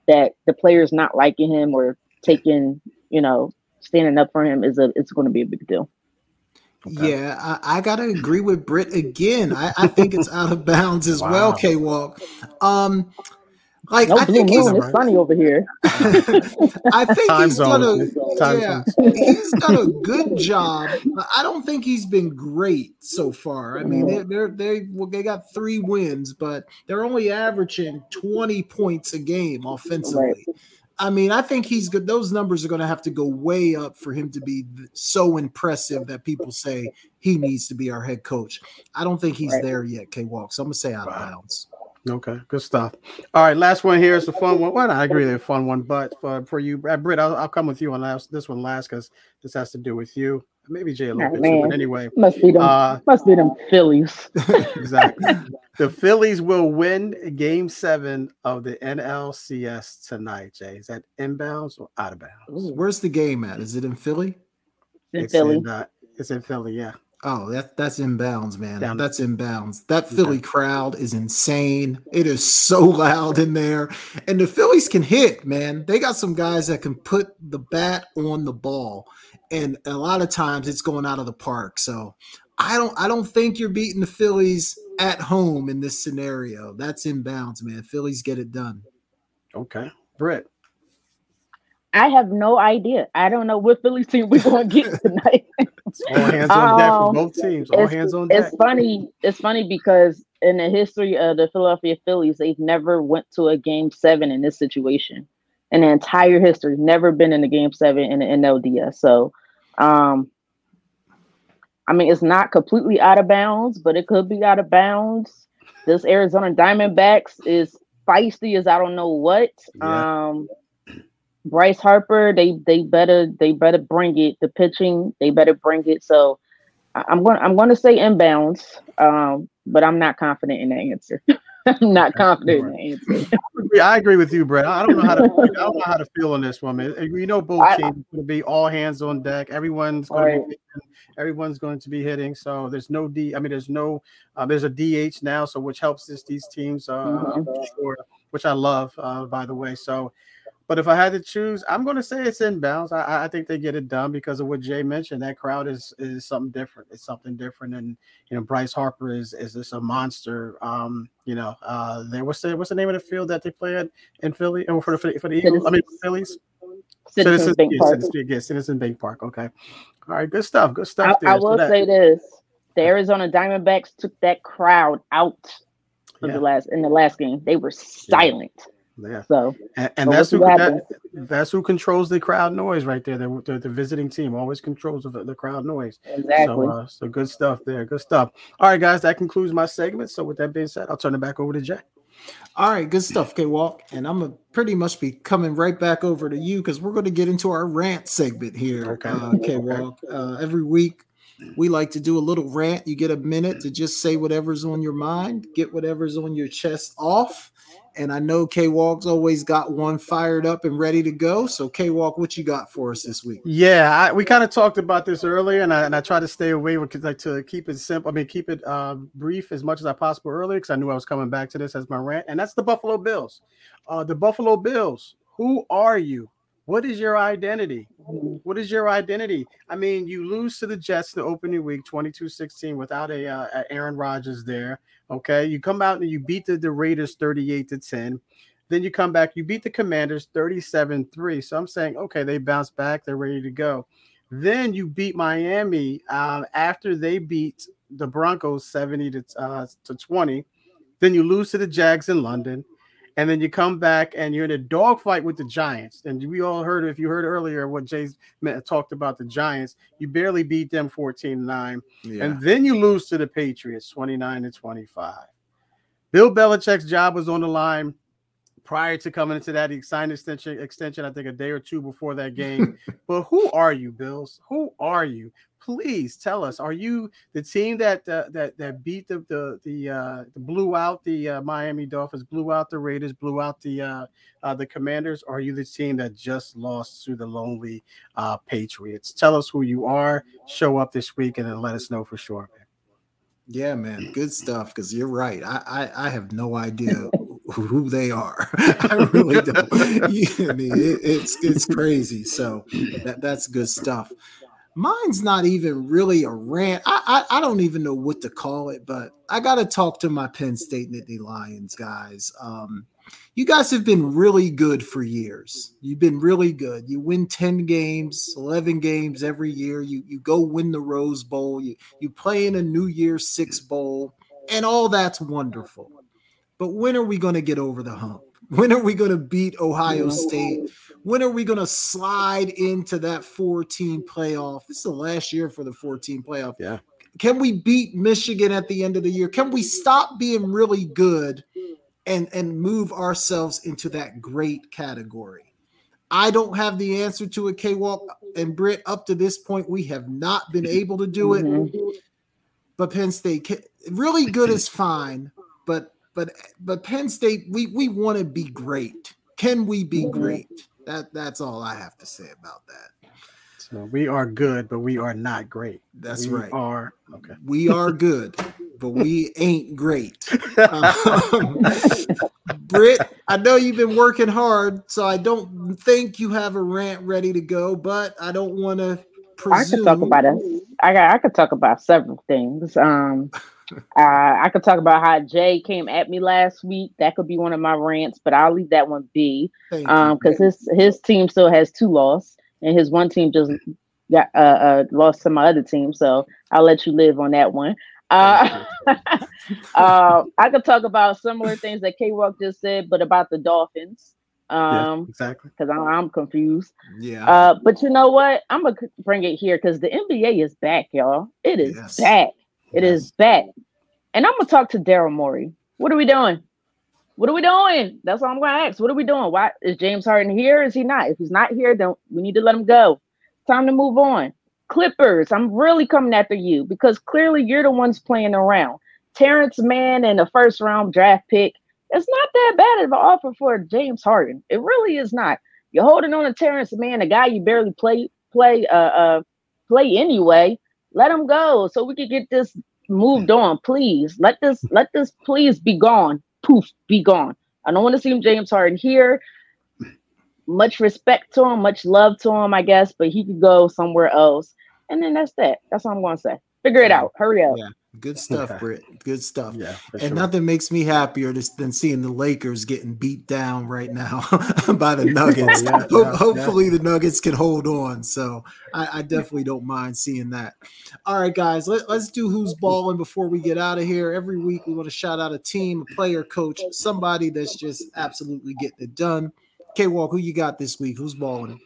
that the players not liking him or taking, you know, standing up for him is a it's going to be a big deal. Okay. Yeah, I, I, gotta agree with Britt again. I, I think it's out of bounds as wow. well, K Walk. Um, like no I think he's it's sunny over here. I think Time he's done a yeah, he's done a good job. I don't think he's been great so far. I mean, they're, they're they well, they got three wins, but they're only averaging twenty points a game offensively. Right. I mean, I think he's good. Those numbers are going to have to go way up for him to be so impressive that people say he needs to be our head coach. I don't think he's right. there yet, K Walk. So I'm going to say out of bounds. Okay, good stuff. All right, last one here is a fun one. Well, I agree, they're a fun one, but for, for you, uh, Britt, I'll, I'll come with you on last, this one last because this has to do with you. Maybe Jay a little oh, bit too, but anyway. Must be them. Uh, must be them Phillies. exactly. the Phillies will win Game Seven of the NLCS tonight. Jay, is that inbounds or out of bounds? Where's the game at? Is it in Philly? In it's Philly. In, uh, it's in Philly. Yeah. Oh, that, that's inbounds, man. Down that's inbounds. That Philly okay. crowd is insane. It is so loud in there. And the Phillies can hit, man. They got some guys that can put the bat on the ball. And a lot of times it's going out of the park. So I don't I don't think you're beating the Phillies at home in this scenario. That's inbounds, man. Phillies get it done. Okay. Britt. I have no idea. I don't know what Phillies team we're going to get tonight. All hands on deck for Um, both teams. All it's, hands on deck. it's funny. It's funny because in the history of the Philadelphia Phillies, they've never went to a game seven in this situation. In the entire history, never been in a game seven in the NLDS. So, um, I mean, it's not completely out of bounds, but it could be out of bounds. This Arizona Diamondbacks is feisty as I don't know what. Yeah. Um, Bryce Harper, they they better they better bring it. The pitching, they better bring it. So I'm going I'm going to say inbounds, um, but I'm not confident in the answer. I'm not confident in the answer. I agree with you, Brett. I don't know how to. I don't know how to feel on this one, man. You know, both I- teams are going to be all hands on deck. Everyone's going to be hitting, everyone's going to be hitting. So there's no D. I mean, there's no. Uh, there's a DH now, so which helps this these teams. Uh, Mhm. sure, which I love, uh, by the way. So, but if I had to choose, I'm going to say it's inbounds. I- I, I think they get it done because of what Jay mentioned. That crowd is is something different. It's something different, and you know, Bryce Harper is is just a monster. Um, you know, uh, there what's the what's the name of the field that they play at in Philly? Oh, for the for the Eagles. I mean, Phillies. Citizens Bank yeah, Park. Citizens, yeah, Citizen Bank Park. Okay. All right. Good stuff. Good I, stuff. I So will that- say this: the Arizona Diamondbacks took that crowd out of Yeah. the last in the last game. They were silent. Yeah. So And, and So that's who that, that's who controls the crowd noise right there. The, the, the visiting team always controls the, the crowd noise. exactly. So, uh, so good stuff there. Good stuff. All right, guys, that concludes my segment. So with that being said, I'll turn it back over to Jay. All right, good stuff, K Walk. And I'm gonna pretty much be coming right back over to you because we're going to get into our rant segment here, Okay. uh, K Walk. Uh, every week, we like to do a little rant. You get a minute to just say whatever's on your mind, get whatever's on your chest off. And I know K Walk's always got one fired up and ready to go. So, K Walk, what you got for us this week? Yeah, I, we kind of talked about this earlier, and I and I try to stay away with like to keep it simple. I mean, keep it uh, brief as much as I possible earlier because I knew I was coming back to this as my rant, and that's the Buffalo Bills. Uh, the Buffalo Bills. Who are you? What is your identity? What is your identity? I mean, you lose to the Jets the opening week, 22-16, without a, uh, Aaron Rodgers there. Okay, you come out and you beat the, the Raiders 38 to 10. Then you come back, you beat the Commanders 37 3. So I'm saying, okay, they bounce back, they're ready to go. Then you beat Miami um, after they beat the Broncos 70 to, uh, to 20. Then you lose to the Jags in London. And then you come back and you're in a dogfight with the Giants. And we all heard, if you heard earlier what Jay talked about the Giants, you barely beat them 14 9. Yeah. And then you lose to the Patriots 29 to 25. Bill Belichick's job was on the line prior to coming into that sign extension extension, I think a day or two before that game. but who are you, Bills? Who are you? Please tell us. Are you the team that uh, that that beat the the the uh, blew out the uh, Miami Dolphins, blew out the Raiders, blew out the uh, uh, the Commanders? Or are you the team that just lost to the lonely uh, Patriots? Tell us who you are. Show up this week and then let us know for sure. Man. Yeah, man, good stuff. Because you're right. I, I I have no idea who they are. I really don't. I mean, it, it's it's crazy. So that that's good stuff. Mine's not even really a rant. I, I I don't even know what to call it, but I got to talk to my Penn State Nittany Lions guys. Um, you guys have been really good for years. You've been really good. You win 10 games, 11 games every year. You you go win the Rose Bowl. You you play in a New Year's Six Bowl, and all that's wonderful. But when are we going to get over the hump? When are we going to beat Ohio State? When are we going to slide into that 14 playoff? This is the last year for the 14 playoff. Yeah. Can we beat Michigan at the end of the year? Can we stop being really good and and move ourselves into that great category? I don't have the answer to it, K Walk and Britt. Up to this point, we have not been able to do it. Mhm. But Penn State, really good is fine. But but but Penn State, we we want to be great. Can we be great? That that's all I have to say about that. So we are good, but we are not great. That's we right. Are okay. We are good, but we ain't great. Um, Britt, I know you've been working hard, so I don't think you have a rant ready to go, but I don't want to I could talk about it. I got. I could talk about several things. Um, Uh, I could talk about how Jay came at me last week. That could be one of my rants, but I'll leave that one be. Um, because his his team still has two losses, and his one team just got uh, uh lost to my other team. So I'll let you live on that one. Uh, uh, I could talk about similar things that K Walk just said, but about the Dolphins. Um, yeah, exactly. Because I'm, I'm, confused. Yeah. Uh, but you know what? I'm gonna bring it here because the NBA is back, y'all. It is yes. back. It yes. back. And I'm gonna talk to Daryl Morey. What are we doing? What are we doing? That's all I'm gonna ask. What are we doing? Why is James Harden here? Is he not? If he's not here, then we need to let him go. Time to move on. Clippers, I'm really coming after you because clearly you're the ones playing around. Terance Mann in the first round draft pick. It's not that bad of an offer for James Harden. It really is not. You're holding on to Terance Mann, a guy you barely play play uh, uh play anyway. Let him go so we could get this moved on, please. Let this let this please be gone. Poof, be gone. I don't want to see him James Harden here much respect to him, much love to him, I guess, but he could go somewhere else. And then that's that. That's all I'm to say. Figure it out. Hurry up. Yeah. Good stuff, Britt. Good stuff. Yeah, and sure. nothing makes me happier than seeing the Lakers getting beat down right now by the Nuggets. yeah, Ho- yeah, hopefully, yeah. the Nuggets can hold on. So I, I, definitely don't mind seeing that. All right, guys, let, let's do who's balling before we get out of here. Every week, we want to shout out a team, a player, coach, somebody that's just absolutely getting it done. K Walk, who you got this week? Who's balling?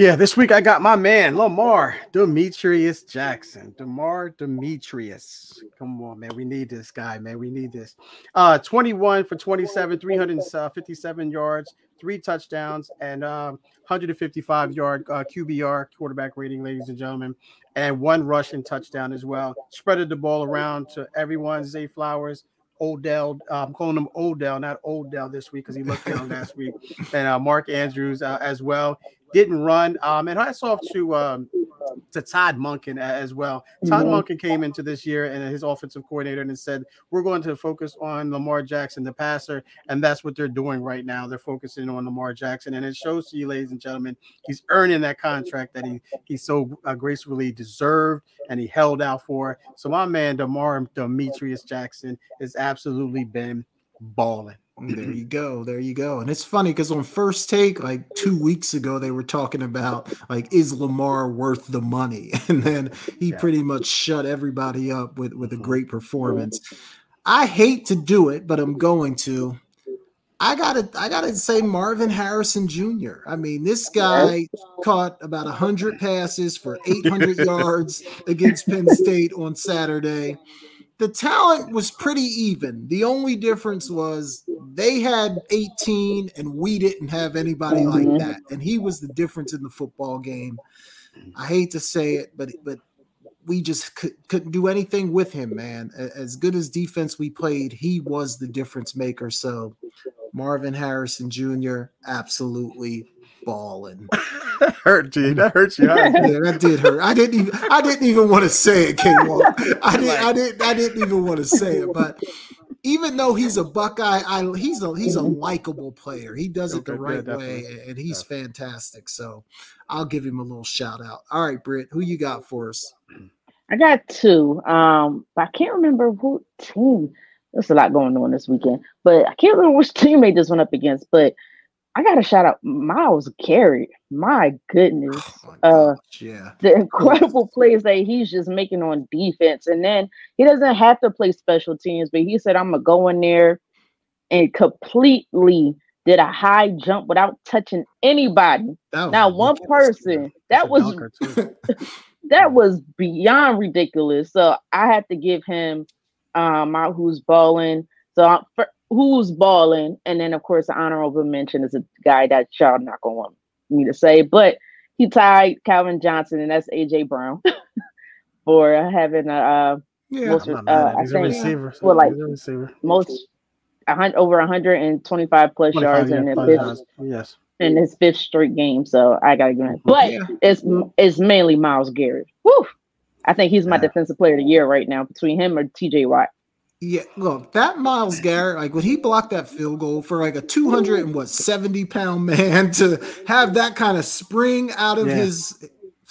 Yeah, this week I got my man Lamar Demetrius Jackson. Demar Demetrius. Come on, man. We need this guy, man. We need this. Uh 21 for 27, 357 yards, three touchdowns, and um, 155 yard uh, QBR quarterback rating, ladies and gentlemen, and one rushing touchdown as well. Spreaded the ball around to everyone. Zay Flowers, Odell. Uh, I'm calling him Odell, not Odell this week because he looked down last week. And uh, Mark Andrews uh, as well didn't run. Um, and hats off to um, to Todd Monken as well. Todd mm-hmm. Monken came into this year and his offensive coordinator and said, "We're going to focus on Lamar Jackson, the passer," and that's what they're doing right now. They're focusing on Lamar Jackson, and it shows to you, ladies and gentlemen, he's earning that contract that he he so uh, gracefully deserved and he held out for. So my man, Demar Demetrius Jackson, has absolutely been balling. There you go. There you go. And it's funny because on first take, like two weeks ago, they were talking about like, is Lamar worth the money? And then he yeah. pretty much shut everybody up with, with a mm-hmm. great performance. I hate to do it, but I'm going to. I gotta I gotta say Marvin Harrison Jr. I mean, this guy caught about hundred passes for 800 yards against Penn State on Saturday the talent was pretty even. The only difference was they had 18 and we didn't have anybody like mm-hmm. that. And he was the difference in the football game. I hate to say it, but but we just could, couldn't do anything with him, man. As good as defense we played, he was the difference maker. So Marvin Harrison Jr. absolutely balling. that hurt, G. That hurt you. yeah, that did hurt. I didn't even. I didn't even want to say it, K. Walk. I didn't. I didn't. I didn't even want to say it. But even though he's a Buckeye, I, he's a he's a likable player. He does it the right yeah, way, and he's yeah. fantastic. So I'll give him a little shout out. All right, Britt, who you got for us? I got two. Um, I can't remember who team. There's a lot going on this weekend, but I can't remember which team they just went up against. But I gotta shout out Myles Garrett. My goodness. Oh my uh yeah. The incredible plays that he's just making on defense. And then he doesn't have to play special teams, but he said, I'm gonna go in there and completely did a high jump without touching anybody. Now one person that was that was beyond ridiculous. So I had to give him um out who's balling. So I'm for, who's balling, and then of course the honorable mention is a guy that y'all not gonna want me to say, but he tied Calvin Johnson, and that's AJ Brown for having a uh, yeah, most, uh, I think, receiver. Well, like receiver. most over 125 plus yards in the fifth. Yes. In his fifth straight game, so I gotta give him. But yeah. it's it's mainly Myles Garrett. Woo! I think he's my yeah. defensive player of the year right now between him or T.J. Watt. Yeah, look, that Myles Garrett, like when he blocked that field goal for like a 200 and what 70 pound man to have that kind of spring out of yeah. his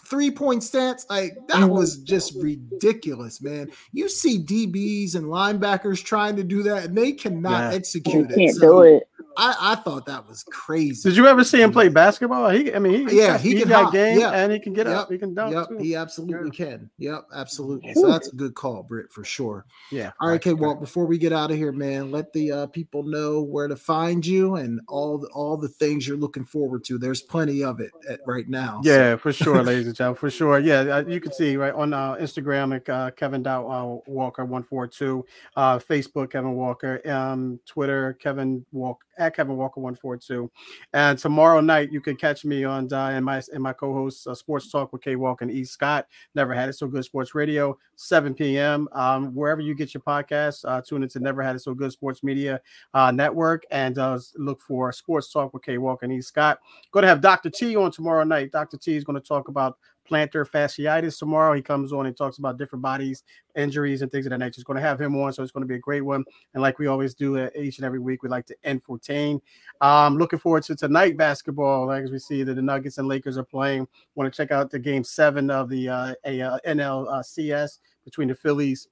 three point stance. Like that Mhm. was just ridiculous, man. You see DBs and linebackers trying to do that, and they cannot Yeah. You execute it. can't So do it. I, I thought that was crazy. Did you ever see him play basketball? He, I mean, he, Yeah, he, he he can got hop. game Yeah. and he can get Yep. up. He can dunk Yep, too. he absolutely Yeah. can. Yep, absolutely. So that's a good call, Britt, for sure. Yeah. All right, K Walk. Before we get out of here, man, let the uh, people know where to find you and all the, all the things you're looking forward to. There's plenty of it at, right now. so- Yeah, for sure, ladies and gentlemen, for sure. Yeah, uh, you can see right on uh, Instagram at uh, Kevin Dow, uh, Walker one four two, uh, Facebook Kevin Walker, um, Twitter Kevin Walk at Kevin Walker one four two, and tomorrow night you can catch me on uh, and my and my co-host Sports Talk with K Walk and E Scott. Never had it so good Sports Radio, seven p.m. Um, wherever you get your podcast, tune into Never Had It So Good Sports Media Network and look for Sports Talk with K Walk and E Scott. Going to have Dr. T on tomorrow night. Dr. T is going to talk about plantar fasciitis tomorrow. He comes on and talks about different bodies, injuries, and things of that nature. It's going to have him on, so it's going to be a great one. And like we always do uh, each and every week, we like to entertain. Um, looking forward to tonight basketball. Like as we see that the Nuggets and Lakers are playing. Want to check out the game seven of the uh, uh, NLCS between the Phillies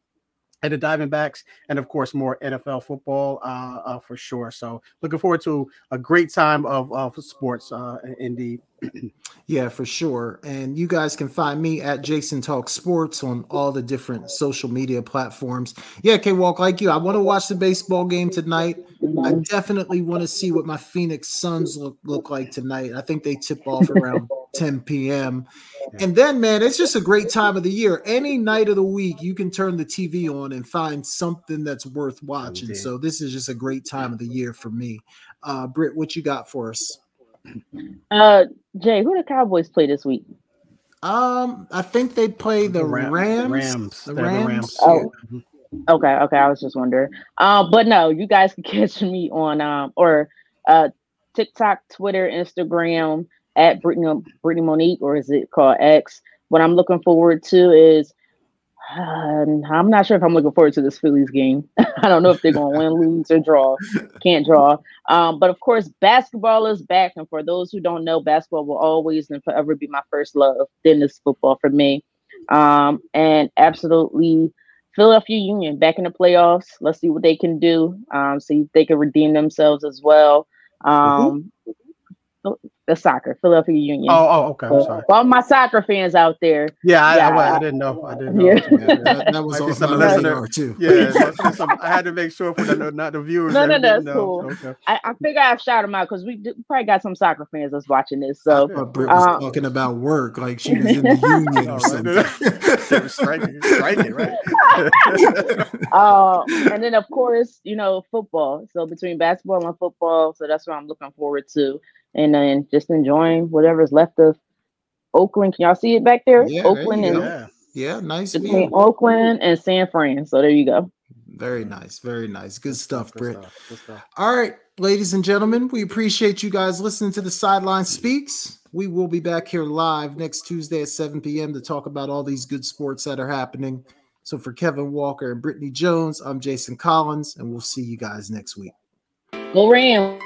and the Diamondbacks, and of course more NFL football uh, uh, for sure. So looking forward to a great time of, of sports, uh, indeed. Yeah, for sure. And you guys can find me at Jason Talk Sports on all the different social media platforms. Yeah, K Walk, like you, I want to watch the baseball game tonight. I definitely want to see what my Phoenix Suns look look like tonight. I think they tip off around 10 p.m. And then, man, it's just a great time of the year. Any night of the week, you can turn the TV on and find something that's worth watching. So this is just a great time of the year for me. Uh, Britt, what you got for us? Uh, Jay, who the Cowboys play this week? Um, I think they play the, Ram- Rams. Rams. The They're the Rams. Rams. Oh. Okay, okay. I was just wondering. Um, but no, you guys can catch me on um or uh TikTok, Twitter, Instagram at Brittany Brittany Monique, or is it called X? What I'm looking forward to is um, I'm not sure if I'm looking forward to this Phillies game. I don't know if they're gonna win, lose, or draw. Can't draw. Um, but of course, basketball is back, and for those who don't know, basketball will always and forever be my first love. Then it's football for me. Um, and absolutely Philadelphia Union back in the playoffs. Let's see what they can do. Um, see if they can redeem themselves as well. Um, the soccer, Philadelphia Union. Oh, oh, okay. I'm sorry. for all my soccer fans out there, Yeah, I, I, Yeah. I didn't know. I didn't know. Yeah. Yeah, That, that was Might be off some my listener- radar too. yeah, that's just I had to make sure for the not the viewers. No, that no, no, didn't it's know. cool. Okay. I, I figure I shout them out because we do, probably got some soccer fans that's watching this. So But Britt was Uh, talking about work like she was in the union Oh, or something. strike it, strike right? uh, and then of course, you know, football. So between basketball and football, so that's what I'm looking forward to. And uh, then just enjoying whatever's left of Oakland. Can y'all see it back there? Yeah, Oakland you and go. yeah. yeah, nice between view. Oakland and San Fran. So there you go. Very nice, very nice. Good stuff, Good Britt. stuff, good stuff. All right, ladies and gentlemen, we appreciate you guys listening to the Sideline Speaks. We will be back here live next Tuesday at 7 p.m. to talk about all these good sports that are happening. So for Kevin Walker and Brittany Jones, I'm Jason Collins, and we'll see you guys next week. Go Rams.